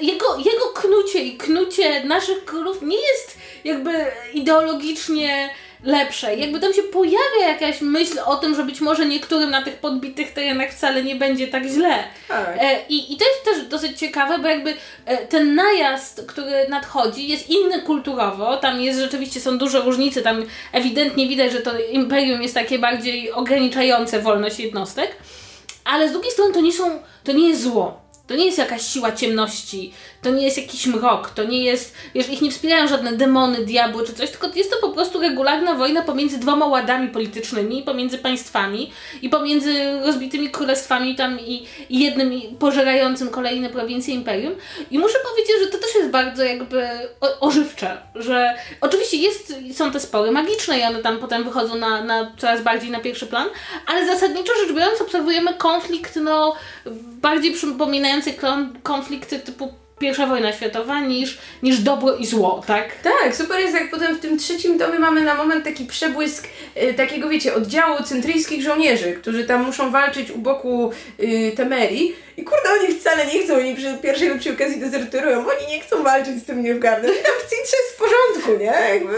jego, jego knucie i knucie naszych królów nie jest jakby ideologicznie lepsze. Jakby tam się pojawia jakaś myśl o tym, że być może niektórym na tych podbitych terenach wcale nie będzie tak źle. Tak. E, i, I to jest też dosyć ciekawe, bo jakby e, ten najazd, który nadchodzi, jest inny kulturowo. Tam jest rzeczywiście, są duże różnice. Tam ewidentnie widać, że to imperium jest takie bardziej ograniczające wolność jednostek. Ale z drugiej strony to nie są, to nie jest zło. To nie jest jakaś siła ciemności, to nie jest jakiś mrok, to nie jest, wiesz, ich nie wspierają żadne demony, diabły czy coś, tylko jest to po prostu regularna wojna pomiędzy dwoma ładami politycznymi, pomiędzy państwami i pomiędzy rozbitymi królestwami tam i, i jednym pożerającym kolejne prowincje imperium. I muszę powiedzieć, że to też jest bardzo jakby o, ożywcze, że oczywiście jest, są te spory magiczne i one tam potem wychodzą na, na coraz bardziej na pierwszy plan, ale zasadniczo rzecz biorąc obserwujemy konflikt, no, bardziej przypominający konflikty typu pierwsza wojna światowa niż, niż dobro i zło, tak? Tak, super jest jak potem w tym trzecim tomie mamy na moment taki przebłysk y, takiego, wiecie, oddziału centryjskich żołnierzy, którzy tam muszą walczyć u boku y, Temerii i kurde, oni wcale nie chcą, oni przy pierwszej lepszej okazji dezerterują, oni nie chcą walczyć z tym Nilfgaardem [LAUGHS] tam w Cintrze jest w porządku, nie? Jakby.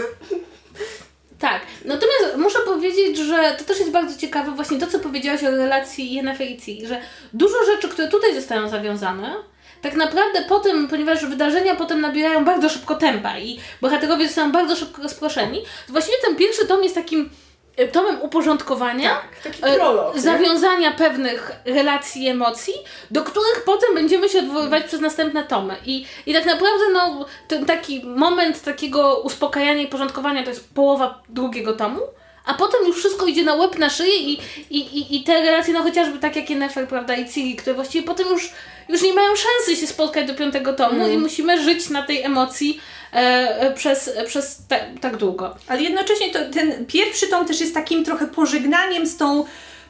Tak, natomiast muszę powiedzieć, że to też jest bardzo ciekawe, właśnie to, co powiedziałaś o relacji Yennefer i że dużo rzeczy, które tutaj zostają zawiązane, tak naprawdę potem, ponieważ wydarzenia potem nabierają bardzo szybko tempa i bohaterowie zostają bardzo szybko rozproszeni, to właściwie ten pierwszy tom jest takim e, tomem uporządkowania, Tak, taki e, prolog. nie? zawiązania pewnych relacji i emocji, do których potem będziemy się odwoływać przez następne tomy. I, i tak naprawdę no, ten taki moment takiego uspokajania i porządkowania to jest połowa drugiego tomu, a potem już wszystko idzie na łeb, na szyję i, i, i, i te relacje, no chociażby tak jak Yennefer, prawda, i Ciri, które właściwie potem już, już nie mają szansy się spotkać do piątego tomu i musimy żyć na tej emocji e, e, przez, przez te, tak długo. Ale jednocześnie to, ten pierwszy tom też jest takim trochę pożegnaniem z tą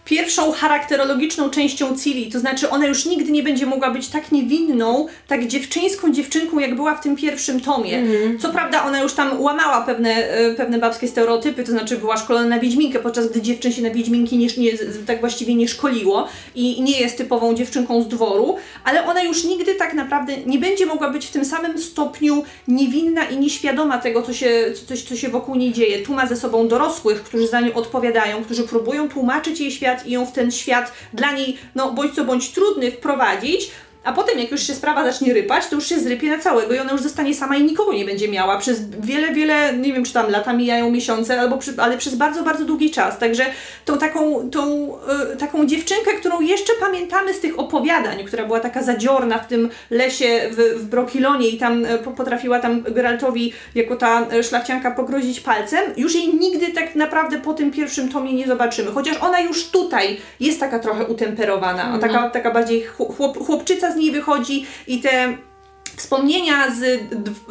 pierwszą charakterologiczną częścią Ciri, to znaczy ona już nigdy nie będzie mogła być tak niewinną, tak dziewczyńską dziewczynką, jak była w tym pierwszym tomie. Co prawda ona już tam łamała pewne, e, pewne babskie stereotypy, to znaczy była szkolona na Wiedźminkę, podczas gdy dziewczyn się na Wiedźminki nie, nie, tak właściwie nie szkoliło i nie jest typową dziewczynką z dworu, ale ona już nigdy tak naprawdę nie będzie mogła być w tym samym stopniu niewinna i nieświadoma tego, co się, coś, co się wokół niej dzieje. Tu ma ze sobą dorosłych, którzy za nią odpowiadają, którzy próbują tłumaczyć jej świat i ją w ten świat dla niej, no bądź co bądź trudny wprowadzić, a potem jak już się sprawa zacznie rypać, to już się zrypie na całego i ona już zostanie sama i nikogo nie będzie miała przez wiele, wiele, nie wiem czy tam lata mijają miesiące, albo przy, ale przez bardzo, bardzo długi czas. Także tą taką, tą, y, taką dziewczynkę, którą jeszcze pamiętamy z tych opowiadań, która była taka zadziorna w tym lesie w, w Brokilonie i tam y, po- potrafiła tam Geraltowi jako ta y, szlachcianka pogrozić palcem, już jej nigdy tak naprawdę po tym pierwszym tomie nie zobaczymy. Chociaż ona już tutaj jest taka trochę utemperowana, taka, taka bardziej chłop, chłopczyca z niej wychodzi i te wspomnienia z,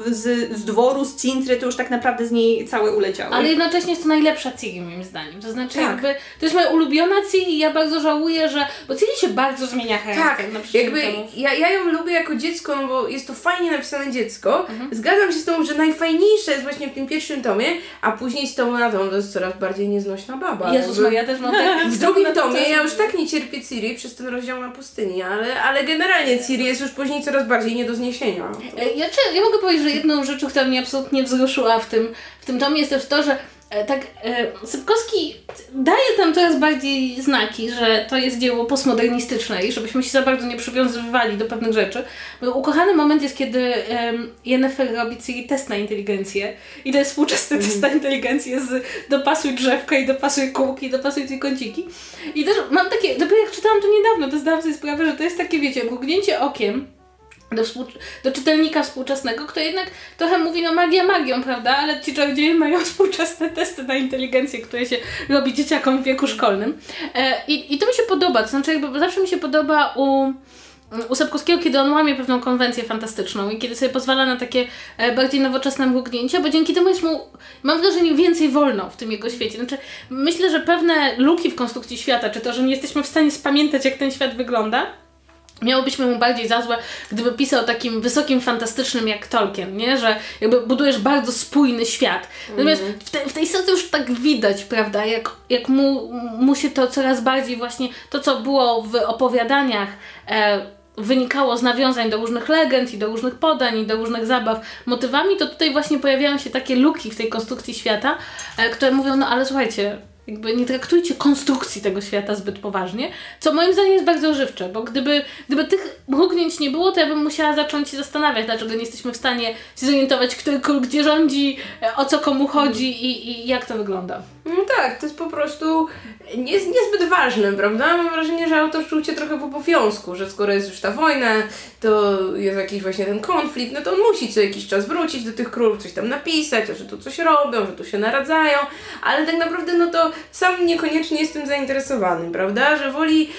z, z dworu, z Cintry, to już tak naprawdę z niej całe uleciały. Ale jednocześnie jest to najlepsza Ciri moim zdaniem. To znaczy Tak. jakby, to jest moja ulubiona Ciri i ja bardzo żałuję, że, bo Ciri się bardzo zmienia charakter Tak, na przestrzeni jakby ja, ja ją lubię jako dziecko, no bo jest to fajnie napisane dziecko. Mhm. Zgadzam się z tą, że najfajniejsze jest właśnie w tym pierwszym tomie, a później z tomu na tom to jest coraz bardziej nieznośna baba. Jezus Jakby- Maria, też mam tak [LAUGHS] W drugim tomie ja już tak nie cierpię Ciri przez ten rozdział na pustyni, ale, ale generalnie Ciri jest już później coraz bardziej nie do zniesienia. E, Ja, ja mogę powiedzieć, że jedną rzeczą, która mnie absolutnie wzruszyła w tym, w tym tomie jest też to, że e, tak e, Sypkowski daje tam coraz bardziej znaki, że to jest dzieło postmodernistyczne i żebyśmy się za bardzo nie przywiązywali do pewnych rzeczy. Bo ukochany moment jest, kiedy Yennefer robi Ciri test na inteligencję i to jest współczesny test na inteligencję z dopasuj drzewka i dopasuj kółki, dopasuj trójkąciki. I też mam takie, dopiero jak czytałam to niedawno, to zdałam sobie sprawę, że to jest takie, wiecie, mrugnięcie okiem do, współ, do czytelnika współczesnego, kto jednak trochę mówi, no magia magią, prawda? Ale ci czarodzieje mają [LAUGHS] współczesne testy na inteligencję, które się robi dzieciakom w wieku szkolnym. E, i, I to mi się podoba, to znaczy jakby zawsze mi się podoba u u Sapkowskiego, kiedy on łamie pewną konwencję fantastyczną i kiedy sobie pozwala na takie e, bardziej nowoczesne mrugnięcia, bo dzięki temu jest mu, mam wrażenie, więcej wolno w tym jego świecie. Znaczy, myślę, że pewne luki w konstrukcji świata, czy to, że nie jesteśmy w stanie spamiętać, jak ten świat wygląda, Miałobyśmy mu bardziej za złe, gdyby pisał takim wysokim, fantastycznym jak Tolkien, nie? Że jakby budujesz bardzo spójny świat. Natomiast w, te, w tej serce już tak widać, prawda, jak, jak mu, mu się to coraz bardziej właśnie, to co było w opowiadaniach, e, wynikało z nawiązań do różnych legend i do różnych podań i do różnych zabaw motywami, to tutaj właśnie pojawiają się takie luki w tej konstrukcji świata, e, które mówią, no ale słuchajcie, jakby nie traktujcie konstrukcji tego świata zbyt poważnie, co moim zdaniem jest bardzo żywcze, bo gdyby, gdyby tych mrugnięć nie było, to ja bym musiała zacząć się zastanawiać, dlaczego nie jesteśmy w stanie się zorientować, który król gdzie rządzi, e, o co komu chodzi i, i jak to wygląda. No tak, to jest po prostu nie, niezbyt ważne, prawda? Mam wrażenie, że autor czuł się trochę w obowiązku, że skoro jest już ta wojna, to jest jakiś właśnie ten konflikt, no to on musi co jakiś czas wrócić do tych królów, coś tam napisać, że tu coś robią, że tu się naradzają, ale tak naprawdę no to sam niekoniecznie jest tym zainteresowany, prawda? Że woli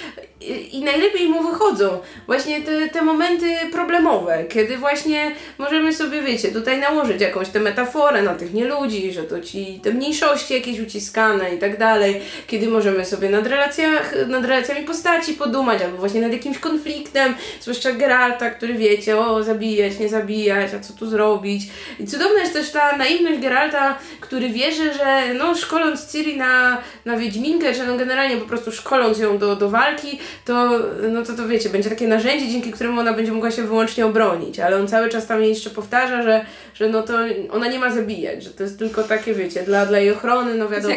i, najlepiej mu wychodzą właśnie te, te momenty problemowe, kiedy właśnie możemy sobie, wiecie, tutaj nałożyć jakąś tę metaforę na tych nieludzi, że to ci te mniejszości jakieś uciskane i tak dalej, kiedy możemy sobie nad, relacjach, nad relacjami postaci podumać, albo właśnie nad jakimś konfliktem, zwłaszcza Geralta, który wiecie, o zabijać, nie zabijać, a co tu zrobić. I cudowna jest też ta naiwność Geralta, który wierzy, że no szkoląc Ciri na, na Wiedźminkę, czy no generalnie po prostu szkoląc ją do, do walki, to, no to, to wiecie, będzie takie narzędzie, dzięki któremu ona będzie mogła się wyłącznie obronić, ale on cały czas tam jej jeszcze powtarza, że, że no to ona nie ma zabijać, że to jest tylko takie, wiecie, dla, dla jej ochrony, no wiadomo.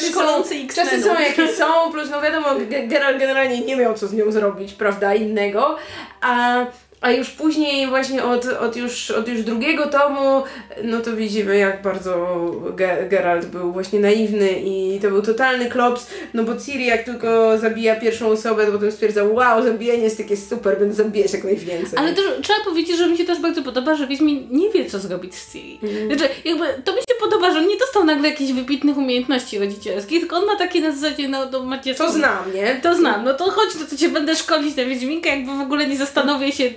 szkolący X-Menów. czasy są jakie są, plus no wiadomo, Geralt generalnie nie miał co z nią zrobić, prawda, innego, a a już później właśnie od, od, już, od już drugiego tomu, no to widzimy jak bardzo Ge Geralt był właśnie naiwny i to był totalny klops, no bo Ciri jak tylko zabija pierwszą osobę, to potem stwierdza, wow, zabijanie jest super, będę zabijać jak najwięcej. Ale też trzeba powiedzieć, że mi się też bardzo podoba, że Wiedźmin nie wie co zrobić z Ciri. Mm. Znaczy jakby to mi się podoba, że on nie dostał nagle jakichś wybitnych umiejętności rodzicielskich, tylko on ma takie na zasadzie, no to macie... To znam, nie? To znam, no to chodź, no to cię będę szkolić na Wiedźminkę, jakby w ogóle nie zastanowię się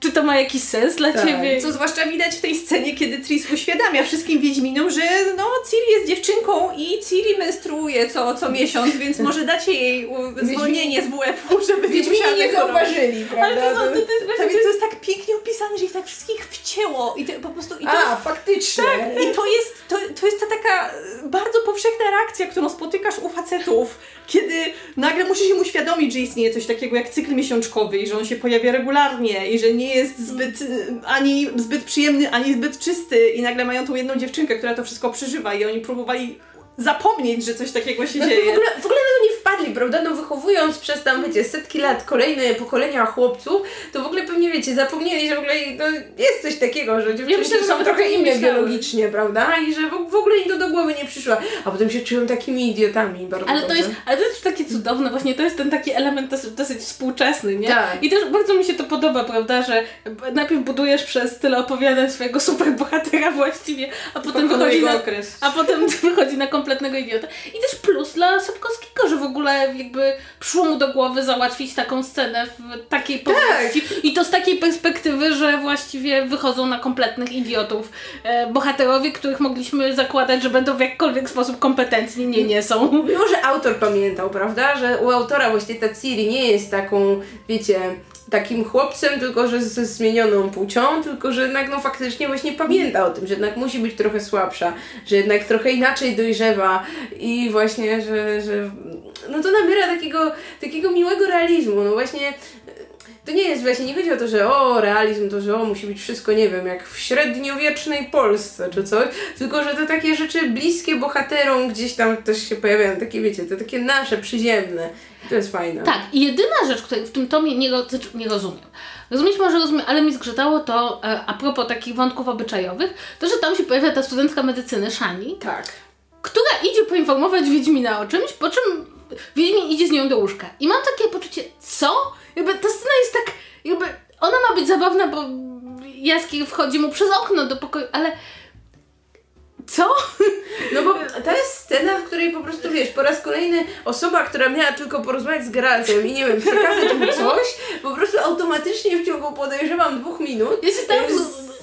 czy to ma jakiś sens dla tak. ciebie? Co zwłaszcza widać w tej scenie, kiedy Tris uświadamia wszystkim Wiedźminom, że no Ciri jest dziewczynką i Ciri menstruuje co, co miesiąc, więc może dacie jej zwolnienie z WF-u, żeby Wiedźmini nie zauważyli, prawda? Ale to, to, to, to, to, jest tak pięknie opisane, że ich tak wszystkich wcięło i to, po prostu... I to A, jest, faktycznie. Tak, i to jest, to, to jest ta taka bardzo powszechna reakcja, którą spotykasz u facetów, kiedy nagle musisz im uświadomić, że istnieje coś takiego jak cykl miesiączkowy i że on się pojawia regularnie i że nie jest zbyt, ani zbyt przyjemny, ani zbyt czysty i nagle mają tą jedną dziewczynkę, która to wszystko przeżywa i oni próbowali zapomnieć, że coś takiego się no, dzieje. W ogóle, w ogóle na to nie wpadli, prawda? No wychowując przez tam, wiecie, setki lat kolejne pokolenia chłopców, to w ogóle pewnie, wiecie, zapomnieli, że w ogóle no, jest coś takiego, że dziewczyny ja myślę, że są trochę inne biologicznie, prawda? I że w, w ogóle im to do głowy nie przyszło. A potem się czują takimi idiotami bardzo ale to jest, Ale to jest takie cudowne, właśnie to jest ten taki element dosyć, dosyć współczesny, nie? Tak. I też bardzo mi się to podoba, prawda, że najpierw budujesz przez tyle opowiadań swojego [LAUGHS] superbohatera właściwie, a potem wychodzi na, okres. a potem [LAUGHS] wychodzi na kompletnie kompletnego idiota. I też plus dla Sapkowskiego, że w ogóle jakby przyszło mu do głowy załatwić taką scenę w takiej powieści. Tak. I to z takiej perspektywy, że właściwie wychodzą na kompletnych idiotów e, bohaterowie, których mogliśmy zakładać, że będą w jakikolwiek sposób kompetentni. Nie, nie są. Może autor pamiętał, prawda? Że u autora właśnie ta Ciri nie jest taką, wiecie, takim chłopcem, tylko że ze zmienioną płcią, tylko że jednak no faktycznie właśnie pamięta o tym, że jednak musi być trochę słabsza, że jednak trochę inaczej dojrzewa i właśnie, że, że no to nabiera takiego, takiego miłego realizmu, no właśnie to nie jest właśnie, nie chodzi o to, że o, realizm to, że o, musi być wszystko, nie wiem, jak w średniowiecznej Polsce czy coś, tylko, że to takie rzeczy bliskie bohaterom gdzieś tam też się pojawiają, takie wiecie, to takie nasze, przyziemne. To jest fajne. Tak, i jedyna rzecz, której w tym tomie nie, nie rozumiem, rozumieć może rozumiem, ale mi zgrzytało to, e, a propos takich wątków obyczajowych, to, że tam się pojawia ta studentka medycyny, Shani. Tak. Która idzie poinformować Wiedźmina o czymś, po czym Wiedźmin idzie z nią do łóżka. I mam takie poczucie, co? Jakby ta scena jest tak, jakby ona ma być zabawna, bo Jaskier wchodzi mu przez okno do pokoju, ale co? [LAUGHS] No bo to jest scena, w której po prostu wiesz, po raz kolejny osoba, która miała tylko porozmawiać z Geraltem i nie wiem, przekazać mu coś, po prostu automatycznie w ciągu podejrzewam dwóch minut. Ja się tam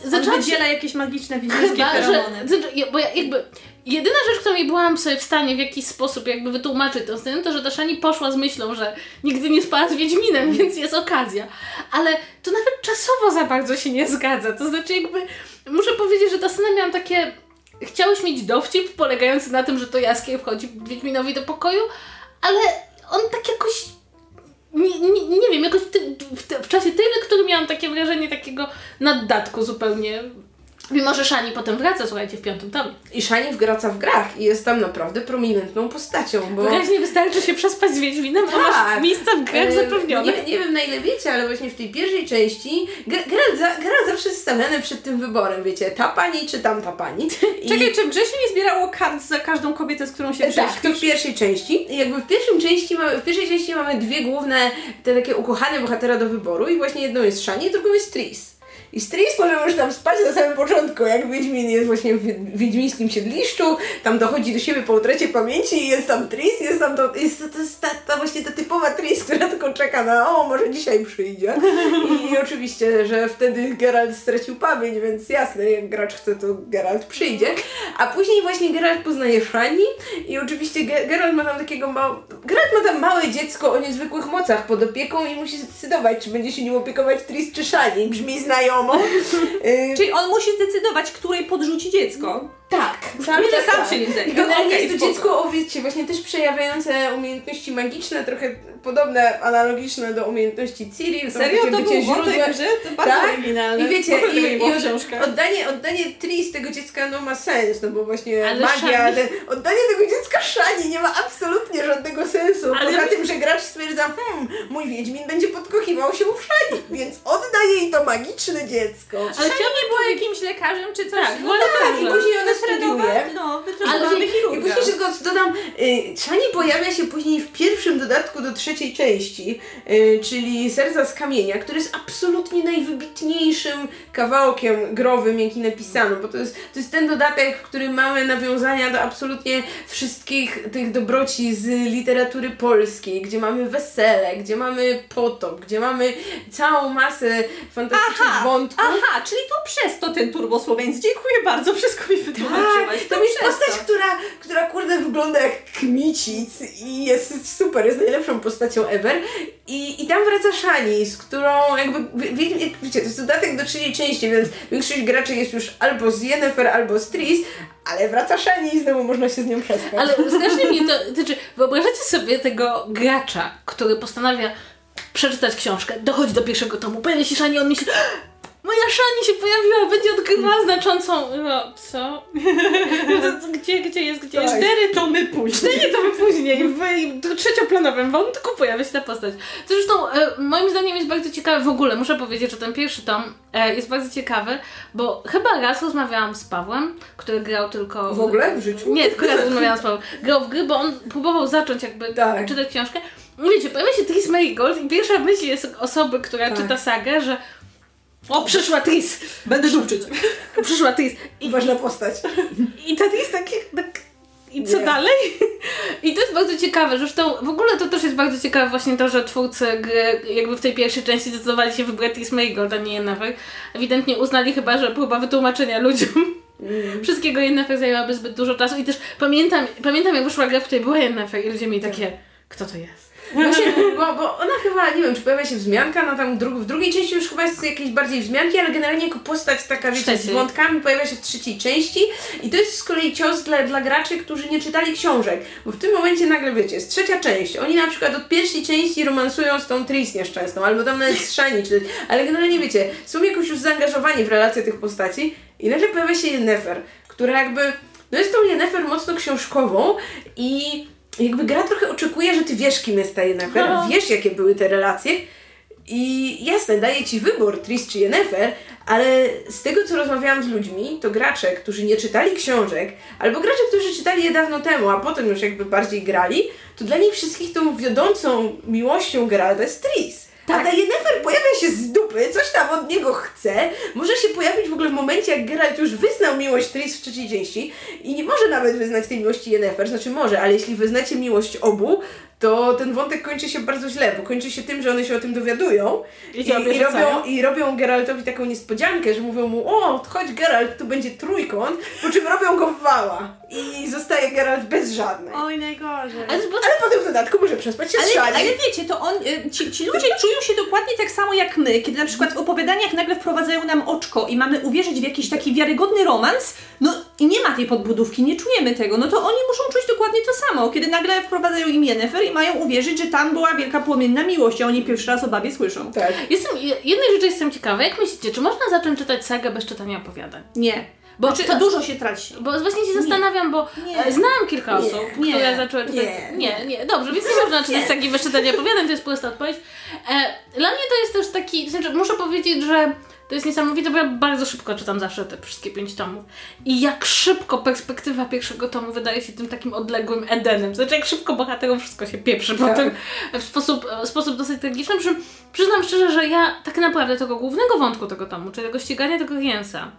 zaczęła wydziela jakieś magiczne wiedźmińskie feromony. Że, znaczy, bo ja jakby Jedyna rzecz, którą byłam sobie w stanie w jakiś sposób jakby wytłumaczyć tę scenę, to że Daszani poszła z myślą, że nigdy nie spała z Wiedźminem, [LAUGHS] więc jest okazja. Ale to nawet czasowo za bardzo się nie zgadza. To znaczy jakby, muszę powiedzieć, że ta scena miałam takie... Chciałeś mieć dowcip polegający na tym, że to Jaskier wchodzi Wiedźminowi do pokoju, ale on tak jakoś nie, nie, nie wiem, jakoś ty, w, w, czasie tej lektury miałam takie wrażenie takiego naddatku zupełnie Mimo, że Shani potem wraca, słuchajcie, w piątym tomie. I Shani wraca w grach i jest tam naprawdę prominentną postacią, bo... nie wystarczy się przespać z Wiedźminem, tak. a masz miejsca w grach zapewnione. Nie, nie wiem na ile wiecie, ale właśnie w tej pierwszej części Geralt, Geralt zawsze jest stawiany przed tym wyborem, wiecie, ta pani czy tamta pani. [LAUGHS] I... Czekaj, czy w grze się nie zbierało kart za każdą kobietę, z którą się prześpisz? Tak, to w pierwszej części. I jakby w, pierwszym części mamy, w pierwszej części mamy dwie główne, te takie ukochane bohatera do wyboru i właśnie jedną jest Shani, drugą jest Tris. I Stris może już tam spać na samym początku, jak Wiedźmin jest właśnie w wiedźmińskim siedliszczu, tam dochodzi do siebie po utracie pamięci i jest tam Tris, jest tam to, jest, to jest ta, ta właśnie ta typowa Tris, która tylko czeka na o, może dzisiaj przyjdzie. I [LAUGHS] oczywiście, że wtedy Geralt stracił pamięć, więc jasne, jak gracz chce, to Geralt przyjdzie. A później właśnie Geralt poznaje Shani i oczywiście Geralt ma tam takiego małego... Geralt ma tam małe dziecko o niezwykłych mocach pod opieką i musi zdecydować, czy będzie się nim opiekować Tris czy Shani. Brzmi znajomo wiadomo. [LAUGHS] Y, Czyli on musi zdecydować, której podrzuci dziecko. tak, Nie, że tak, sam tak. się zajmie. I Generalnie Okej, jest to dziecko, o wiecie, właśnie też przejawiające umiejętności magiczne, trochę podobne, analogiczne do umiejętności Ciri. Serio? To bycie był wątek grze? To bardzo Tak? oryginalne. I wiecie, nie i, i oddanie, oddanie Tris tego dziecka no ma sens, no bo właśnie Ale magia, ten, oddanie tego dziecka Szani nie ma absolutnie żadnego sensu. Ale Poza ja- tym, że gracz stwierdza, hmm, mój Wiedźmin będzie podkochiwał się w Szani, więc oddaję jej to magiczne dziecko. Ale Szani chciałam nie była jakimś lekarzem czy coś? Tak, no tak, lekarzem. I później ona studiuje. No, Ale wytrenowany nie- I chirurga. później tylko dodam, y, Szani pojawia się później w pierwszym dodatku do trzeciej części, y, czyli Serca z Kamienia, który jest absolutnie najwybitniejszym kawałkiem growym, jaki napisano, bo to jest, to jest ten dodatek, w którym mamy nawiązania do absolutnie wszystkich tych dobroci z literatury polskiej, gdzie mamy wesele, gdzie mamy potop, gdzie mamy całą masę fantastycznych Aha, Aha, czyli to przez to ten turbosłowiański. Dziękuję bardzo, wszystko mi wytłumaczyłaś. Tak, to jest przez postać, to. która, która kurde wygląda jak kmicic i jest super, jest najlepszą postacią ever. I, i tam wraca Shani, z którą jakby, wie, wie, wiecie, to jest dodatek do trzeciej części, więc większość graczy jest już albo z Yennefer, albo z Tris, ale wraca Shani i znowu można się z nią przespać. Ale [LAUGHS] strasznie mnie to, znaczy, wyobrażacie sobie tego gracza, który postanawia przeczytać książkę, dochodzi do pierwszego tomu, pojawia się Szani, on myśli Moja Szani się pojawiła, będzie odkrywała znaczącą... No, co? Gdzie, gdzie jest, gdzie jest? Cztery tomy później. Cztery to później, w, trzecioplanowym wątku pojawia się ta postać. Zresztą e, moim zdaniem jest bardzo ciekawe, w ogóle muszę powiedzieć, że ten pierwszy tom e, jest bardzo ciekawy, bo chyba raz rozmawiałam z Pawłem, który grał tylko... W ogóle w życiu? Nie, tylko raz rozmawiałam z Pawłem. Grał w gry, bo on próbował zacząć jakby Tak. czytać książkę. I wiecie, pojawia się Tris Marigold i pierwsza myśl jest osoby, która Tak. czyta sagę, że o, przyszła Tris, Będę dupczyć. przyszła Tris. I, Ważna postać. i ta Tris tak, tak i co Nie. dalej? I to jest bardzo ciekawe. Zresztą w ogóle to też jest bardzo ciekawe właśnie to, że twórcy gry jakby w tej pierwszej części zdecydowali się wybrać Tris Marigold, a nie Yennefer. Ewidentnie uznali chyba, że próba wytłumaczenia ludziom wszystkiego Yennefer zajęłaby zbyt dużo czasu i też pamiętam, pamiętam jak wyszła gra, w której była Yennefer i ludzie mieli takie, kto to jest? Właśnie, bo, bo ona chyba, nie wiem, czy pojawia się wzmianka, no tam dru- w drugiej części już chyba jest jakieś bardziej wzmianki, ale generalnie jako postać taka, wiecie, z wątkami pojawia się w trzeciej części i to jest z kolei cios dla, dla graczy, którzy nie czytali książek, bo w tym momencie nagle, wiecie, jest trzecia część, oni na przykład od pierwszej części romansują z tą Tris nieszczęsną, albo tam nawet z Shani, czy, ale generalnie, wiecie, są jakoś już zaangażowani w relacje tych postaci i nagle pojawia się Yennefer, która jakby, no jest tą Yennefer mocno książkową i jakby gra trochę oczekuje, że ty wiesz, kim jest ta Yennefer, No. wiesz, jakie były te relacje i jasne, daje ci wybór Tris czy Yennefer, ale z tego, co rozmawiałam z ludźmi, to gracze, którzy nie czytali książek, albo gracze, którzy czytali je dawno temu, a potem już jakby bardziej grali, to dla nich wszystkich tą wiodącą miłością Geralta jest Tris. A ta Yennefer pojawia się z dupy, coś tam od niego chce, może się pojawić w ogóle w momencie, jak Geralt już wyznał miłość Tris w trzeciej części. I nie może nawet wyznać tej miłości Yennefer, znaczy może, ale jeśli wyznacie miłość obu, to ten wątek kończy się bardzo źle, bo kończy się tym, że one się o tym dowiadują I i, i, robią, i robią Geraltowi taką niespodziankę, że mówią mu, o, chodź Geralt, tu będzie trójkąt, po czym robią go w wała i zostaje Geralt bez żadnej. Oj, najgorzej. Ale z- bo Ale potem w dodatku może przespać się z Ale, Shani. ale wiecie, to on, y, ci, ci ludzie czują się dokładnie tak samo jak my, kiedy na przykład w opowiadaniach nagle wprowadzają nam oczko i mamy uwierzyć w jakiś taki wiarygodny romans, no i nie ma tej podbudówki, nie czujemy tego, no to oni muszą czuć dokładnie to samo, kiedy nagle wprowadzają im Yennefer i mają uwierzyć, że tam była wielka płomienna miłość, a oni pierwszy raz o babie słyszą. Tak. Jestem, jednej rzeczy jestem ciekawa. Jak myślicie, czy można zacząć czytać sagę bez czytania opowiadań? Nie. Bo Znaczy, to- dużo się traci. Bo właśnie się zastanawiam, bo Nie. e, znam kilka Nie. osób, Nie. które zaczęły czytać. Nie. Nie, nie, dobrze, więc nie można czytać sagi bez czytania opowiadań, to jest prosta odpowiedź. E, dla mnie to jest też taki, znaczy muszę powiedzieć, że to jest niesamowite, bo ja bardzo szybko czytam zawsze te wszystkie pięć tomów. I jak szybko perspektywa pierwszego tomu wydaje się tym takim odległym Edenem. Znaczy jak szybko bohaterom wszystko się pieprzy Tak. potem w sposób, w sposób dosyć tragiczny. Przy, przyznam szczerze, że ja tak naprawdę tego głównego wątku tego tomu, czyli tego ścigania tego Jensa,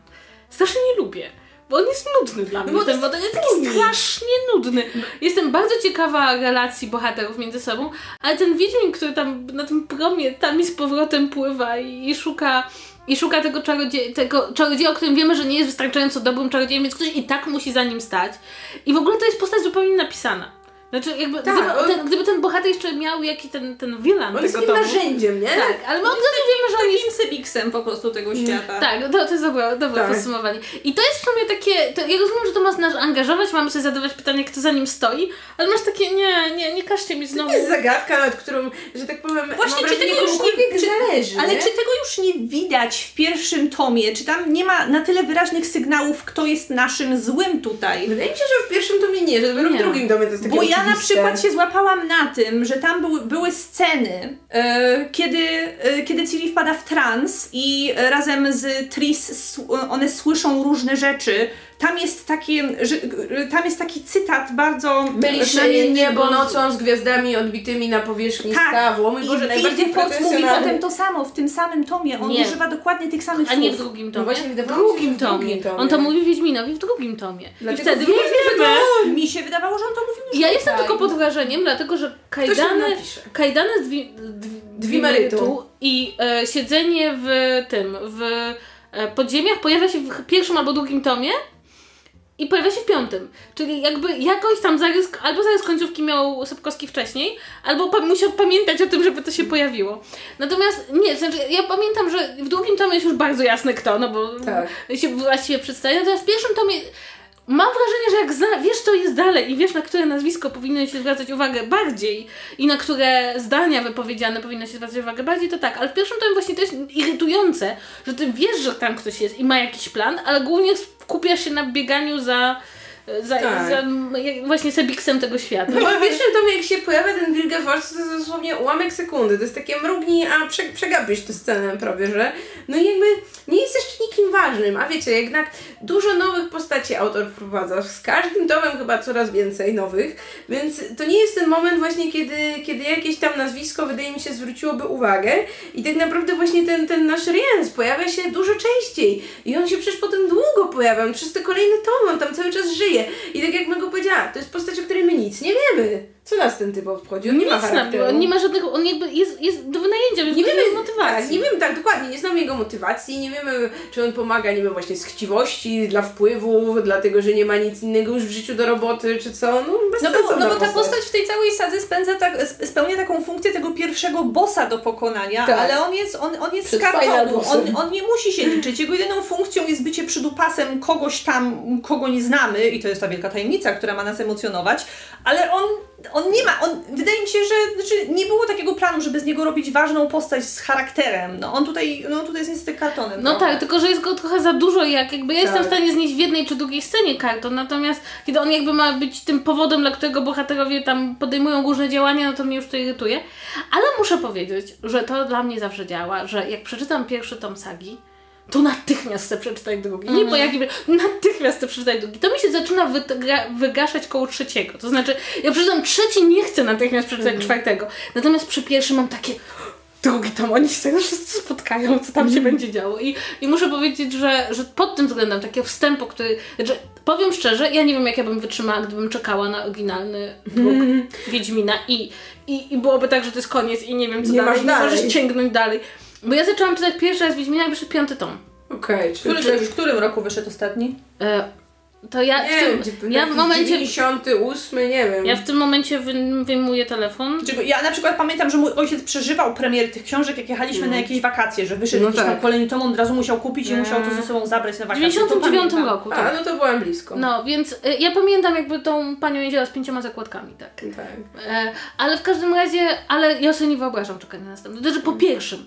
strasznie nie lubię. Bo on jest nudny dla mnie. bo ten wątek jest jest taki trudny. strasznie nudny. Jestem bardzo ciekawa relacji bohaterów między sobą, ale ten Wiedźmin, który tam na tym promie tam i z powrotem pływa i, i szuka i szuka tego, czarodzie- tego czarodzieja, o którym wiemy, że nie jest wystarczająco dobrym czarodziejem, więc ktoś i tak musi za nim stać. I w ogóle to jest postać zupełnie napisana. Znaczy, jakby, Tak, gdyby, on- ten, gdyby ten bohater jeszcze miał jaki ten, ten wilan On jest tego takim domu. narzędziem, nie? Tak, ale my od razu wiemy, że on jest Takim po prostu tego świata. Tak, to, to jest dobre, dobre Tak. podsumowanie. I to jest w sumie takie, to, ja rozumiem, że to ma nas angażować, mamy sobie zadawać pytanie, kto za nim stoi, ale masz takie, nie, nie, nie każcie mi znowu... To jest zagadka, nad którą, że tak powiem, Właśnie, mam czy wrażenie, tego już nie- czy- zależy, Ale nie? czy tego już nie widać w pierwszym tomie? Czy tam nie ma na tyle wyraźnych sygnałów, kto jest naszym złym tutaj? Wydaje mi się, że w pierwszym tomie nie, że dopiero w drugim tomie to jest takie Bo ja na przykład się złapałam na tym, że tam były, były sceny, e, kiedy, e, kiedy Ciri wpada w trans i e, razem z Tris s- one słyszą różne rzeczy. Tam jest, takie, że, tam jest taki cytat bardzo Byliśmy niebo bo- nocą z gwiazdami odbitymi na powierzchni Tak. stawu. O mój Boże, I najbardziej Wilde Fox mówi potem to samo, w tym samym tomie. On Nie. używa dokładnie tych samych A nie w słów. drugim No tomie? właśnie, w drugim że w drugim tomie. tomie. On to mówi Wiedźminowi w drugim tomie. I Dlatego wtedy wiem, wiemy. Mi się wydawało, że on to mówił już Ja jestem tylko pod wrażeniem, dlatego że kajdany, kajdany z dwi, dwi, Dwimerytu. i e, siedzenie w tym, w e, podziemiach pojawia się w pierwszym albo drugim tomie i pojawia się w piątym. Czyli jakby jakoś tam zarys, albo zarys końcówki miał Sapkowski wcześniej, albo pa, musiał pamiętać o tym, żeby to się pojawiło. Natomiast nie, znaczy ja pamiętam, że w drugim tomie jest już bardzo jasne kto, no bo Tak. się właściwie przedstawia. Natomiast w pierwszym tomie mam wrażenie, że jak zna, wiesz, co jest dalej i wiesz, na które nazwisko powinno się zwracać uwagę bardziej i na które zdania wypowiedziane powinno się zwracać uwagę bardziej, to tak. Ale w pierwszym tomie właśnie to jest irytujące, że ty wiesz, że tam ktoś jest i ma jakiś plan, ale głównie skupiasz się na bieganiu za, za, Tak. za właśnie Sebiksem tego świata. No, w pierwszym tomie, jak się pojawia ten Wilgefortz, to jest dosłownie ułamek sekundy. To jest takie mrugnij, a prze, przegapisz tę scenę prawie, że. No i jakby nie jest jeszcze nikim ważnym. A wiecie, jednak dużo nowych postaci autor wprowadza. Z każdym tomem chyba coraz więcej nowych. Więc to nie jest ten moment właśnie, kiedy, kiedy jakieś tam nazwisko, wydaje mi się, zwróciłoby uwagę. I tak naprawdę właśnie ten, ten nasz Riens pojawia się dużo częściej. I on się przecież potem długo pojawia. On przez te kolejne tomy, on tam cały czas żyje. I tak jak Mego powiedziała, to jest postać, o której my nic nie wiemy. Co nas ten typ obchodzi? On nie ma Nic charakteru. on nie ma żadnego, on jakby jest, jest do wynajęcia, więc Nie wiemy motywacji. Tak, nie wiemy tak dokładnie, nie znamy jego motywacji, nie wiemy, czy on pomaga, nie wiem, właśnie z chciwości, dla wpływu, dlatego, że nie ma nic innego już w życiu do roboty, czy co. No, bez No bo, no bo ta postać. w tej całej sadze spędza tak, sp- spełnia taką funkcję tego pierwszego bossa do pokonania, Tak. ale on jest, on, on jest z kartonu, on, on nie musi się liczyć. Jego jedyną funkcją jest bycie przydupasem kogoś tam, kogo nie znamy i to jest ta wielka tajemnica, która ma nas emocjonować, ale on, on nie ma, on, wydaje mi się, że znaczy, nie było takiego planu, żeby z niego robić ważną postać z charakterem. No on tutaj, no tutaj jest niestety kartonem. No trochę. tak, tylko że jest go trochę za dużo i jak jakby ja jestem w Tak. stanie znieść w jednej czy drugiej scenie karton, natomiast kiedy on jakby ma być tym powodem, dla którego bohaterowie tam podejmują różne działania, no to mnie już to irytuje. Ale muszę powiedzieć, że to dla mnie zawsze działa, że jak przeczytam pierwszy tom sagi, to natychmiast chcę przeczytać drugi. Nie po jakim, natychmiast chcę przeczytać drugi. To mi się zaczyna wyga- wygaszać koło trzeciego. To znaczy, ja przeczytam trzeci, nie chcę natychmiast przeczytać czwartego. Natomiast przy pierwszym mam takie drugi tom, oni się tego wszyscy spotkają, co tam się będzie działo. I, i muszę powiedzieć, że, że pod tym względem takiego wstępu, który. Znaczy, powiem szczerze, ja nie wiem, jak ja bym wytrzymała, gdybym czekała na oryginalny druk Wiedźmina i, i, i byłoby tak, że to jest koniec i nie wiem, co Nie dalej. nie dalej. możesz sięgnąć dalej. Bo ja zaczęłam czytać pierwszy raz Wiedźmina i wyszedł piąty tom. Okej, czyli... Który, w którym roku wyszedł ostatni? E, to ja Nie w wiem, tym, gdzie- ja w momencie. 98, nie wiem. Ja w tym momencie wy, wyjmuję telefon. Ja na przykład pamiętam, że mój ojciec przeżywał premiery tych książek, jak jechaliśmy na jakieś wakacje, że wyszedł No jakiś tam tak. kolejny tom, on od razu musiał kupić i Mm. musiał to ze sobą zabrać na W wakacje. To 99 pamiętam. roku, tak. A, no to byłam blisko. No, więc y, ja pamiętam jakby tą panią jeździła z pięcioma zakładkami, tak. Tak. E, ale w każdym razie, ale ja sobie nie wyobrażam czekania na następny. To znaczy po pierwszym.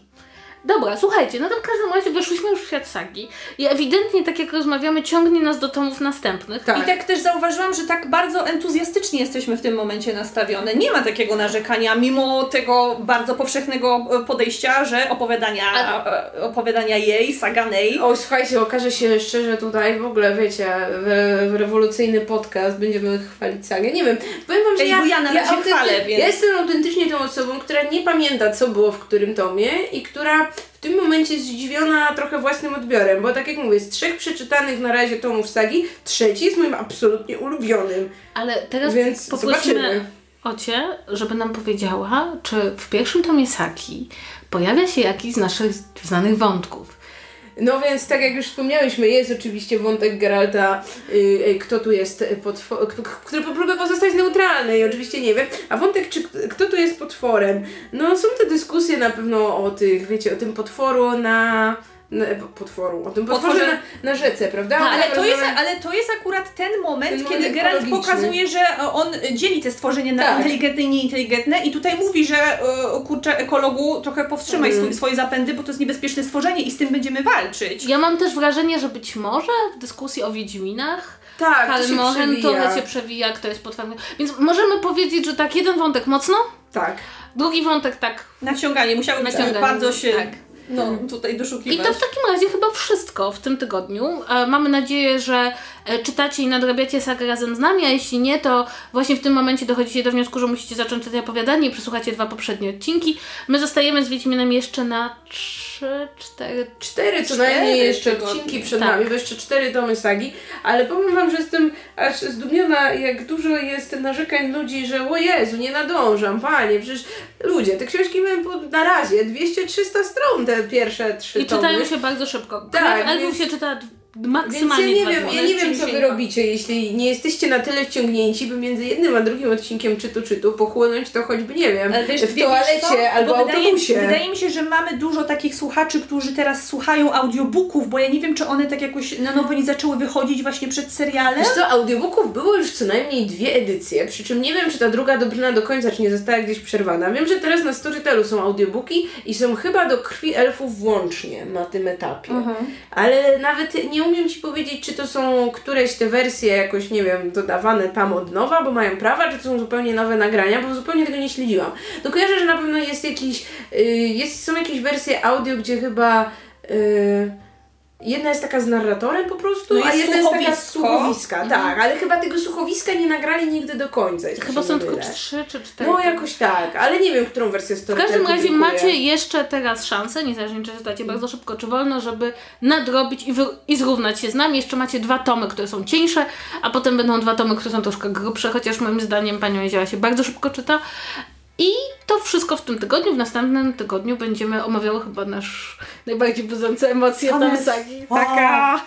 Dobra, słuchajcie, no to w każdym razie weszliśmy już w świat sagi i ewidentnie, tak jak rozmawiamy, ciągnie nas do tomów następnych. Tak. I tak też zauważyłam, że tak bardzo entuzjastycznie jesteśmy w tym momencie nastawione. Nie ma takiego narzekania, mimo tego bardzo powszechnego e, podejścia, że opowiadania, e, opowiadania jej, saga Ney, O, słuchajcie, okaże się jeszcze, że tutaj w ogóle, wiecie, w, w rewolucyjny podcast będziemy chwalić sagę. Nie wiem, powiem wam, że Ej, ja, ja na razie autenty- chwalę, więc- ja jestem autentycznie tą osobą, która nie pamięta, co było w którym tomie i która w tym momencie zdziwiona trochę własnym odbiorem, bo tak jak mówię, z trzech przeczytanych na razie tomów sagi, trzeci jest moim absolutnie ulubionym. Ale teraz Więc poprosimy zobaczymy. Ocie, żeby nam powiedziała, czy w pierwszym tomie sagi pojawia się jakiś z naszych znanych wątków. No więc tak jak już wspomniałyśmy, jest oczywiście wątek Geralta, y, y, kto tu jest potworem, który próbuje pozostać neutralny i oczywiście nie wiem. A wątek, czy kto tu jest potworem? No są te dyskusje na pewno o tych, wiecie, o tym potworu na, potworu, o tym potworze Potworze- na, na rzece, prawda? Tak, ale, to jest, ale to jest akurat ten moment, Ten kiedy moment Geralt pokazuje, że on dzieli te stworzenia na Tak. inteligentne i nieinteligentne i tutaj mówi, że e, kurczę, ekologu trochę powstrzymaj Mhm. swoje zapędy, bo to jest niebezpieczne stworzenie i z tym będziemy walczyć. Ja mam też wrażenie, że być może w dyskusji o Wiedźminach tak, to Kalmochen przewija. trochę się przewija, kto jest potworem. Więc możemy powiedzieć, że tak, jeden wątek mocno, Tak. drugi wątek tak. Naciąganie, musiały Naciąganie, bardzo się tak. No, tutaj I doszukiwać. to w takim razie chyba wszystko w tym tygodniu. E, mamy nadzieję, że czytacie i nadrabiacie sagę razem z nami, a jeśli nie, to właśnie w tym momencie dochodzicie do wniosku, że musicie zacząć czytać opowiadanie i przesłuchacie dwa poprzednie odcinki. My zostajemy z Wiedźminem jeszcze na trzy, cztery Cztery co najmniej jeszcze odcinki przed Tak. nami, bo jeszcze cztery tomy sagi, ale powiem Wam, że jestem aż zdumiona, jak dużo jest narzekań ludzi, że o Jezu, nie nadążam, Panie, przecież ludzie, te książki mają na razie 200-300 stron, te pierwsze trzy I tomy. czytają się bardzo szybko. Tak, Elfów więc- się czyta d- Więc maksymalnie ja nie wiem, ja nie wiem, co wy robicie, jeśli nie jesteście na tyle wciągnięci, by między jednym a drugim odcinkiem czytu czytu pochłonąć to choćby, nie wiem, wiesz, w toalecie co? albo Bo wydaje, autobusie. wydaje mi się, że mamy dużo takich słuchaczy, którzy teraz słuchają audiobooków, bo ja nie wiem, czy one tak jakoś na nowo nie zaczęły wychodzić właśnie przed serialem. Wiesz co, audiobooków było już co najmniej dwie edycje, przy czym nie wiem, czy ta druga dobrana do końca, czy nie została gdzieś przerwana. Wiem, że teraz na Storytelu są audiobooki i są chyba do Krwi Elfów włącznie na tym etapie. Ale nawet nie umiem Ci powiedzieć, czy to są któreś te wersje jakoś, nie wiem, dodawane tam od nowa, bo mają prawa, czy to są zupełnie nowe nagrania, bo zupełnie tego nie śledziłam. No kojarzę, że na pewno jest jakiś, y, jest, są jakieś wersje audio, gdzie chyba... y, Jedna jest taka z narratorem po prostu, No a jedna jest taka z słuchowiska, tak, ale chyba tego słuchowiska nie nagrali nigdy do końca. Chyba są tylko trzy czy cztery. No jakoś tak, ale nie wiem, którą wersję W Storytel każdym razie publikuje. macie jeszcze teraz szansę, niezależnie czy czytacie bardzo szybko czy wolno, żeby nadrobić i, i zrównać się z nami. Jeszcze macie dwa tomy, które są cieńsze, a potem będą dwa tomy, które są troszkę grubsze, chociaż moim zdaniem Panią Jezioła się bardzo szybko czyta. I to wszystko w tym tygodniu. W następnym tygodniu będziemy omawiały chyba nasz najbardziej budzący emocje tom sagi. Taka.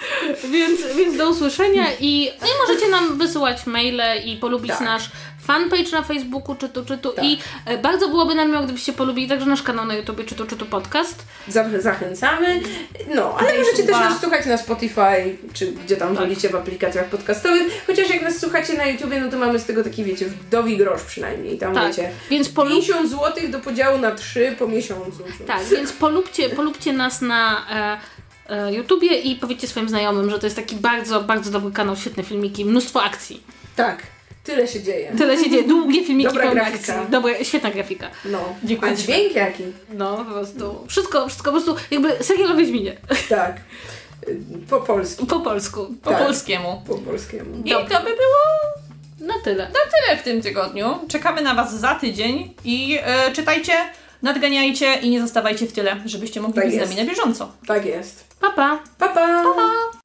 Więc, więc do usłyszenia i, i możecie nam wysyłać maile i polubić Tak. nasz fanpage na Facebooku, czytu, czytu Tak. i e, bardzo byłoby nam miło, gdybyście polubili także nasz kanał na YouTube, czytu, czytu podcast. Za- Zachęcamy. No, ale Daj możecie też suba. nas słuchać na Spotify, czy gdzie tam Tak. wolicie w aplikacjach podcastowych. Chociaż jak nas słuchacie na YouTubie, no to mamy z tego taki, wiecie, wdowi grosz przynajmniej. Tam Tak, wiecie, więc polub... 50 zł do podziału na 3 po miesiącu. tak, więc polubcie, polubcie nas na e, e, YouTubie i powiedzcie swoim znajomym, że to jest taki bardzo, bardzo dobry kanał, świetne filmiki, mnóstwo akcji. Tak, tyle się dzieje. Tyle się dzieje, długie filmiki Dobra pełne grafika. akcji. Dobra, świetna grafika. No. Dziękuję A ci. dźwięk jaki? No, po prostu. Wszystko, wszystko po prostu jakby serial o Wiedźminie. Tak. Po polsku. Po polsku. Po Tak. polskiemu. Po polskiemu. I Dobrze. to by było Na tyle. tyle w tym tygodniu. Czekamy na Was za tydzień i e, czytajcie, nadganiajcie i nie zostawajcie w tyle, żebyście mogli Tak być z jest. nami na bieżąco. Tak jest. Pa, pa. Pa, pa! Pa!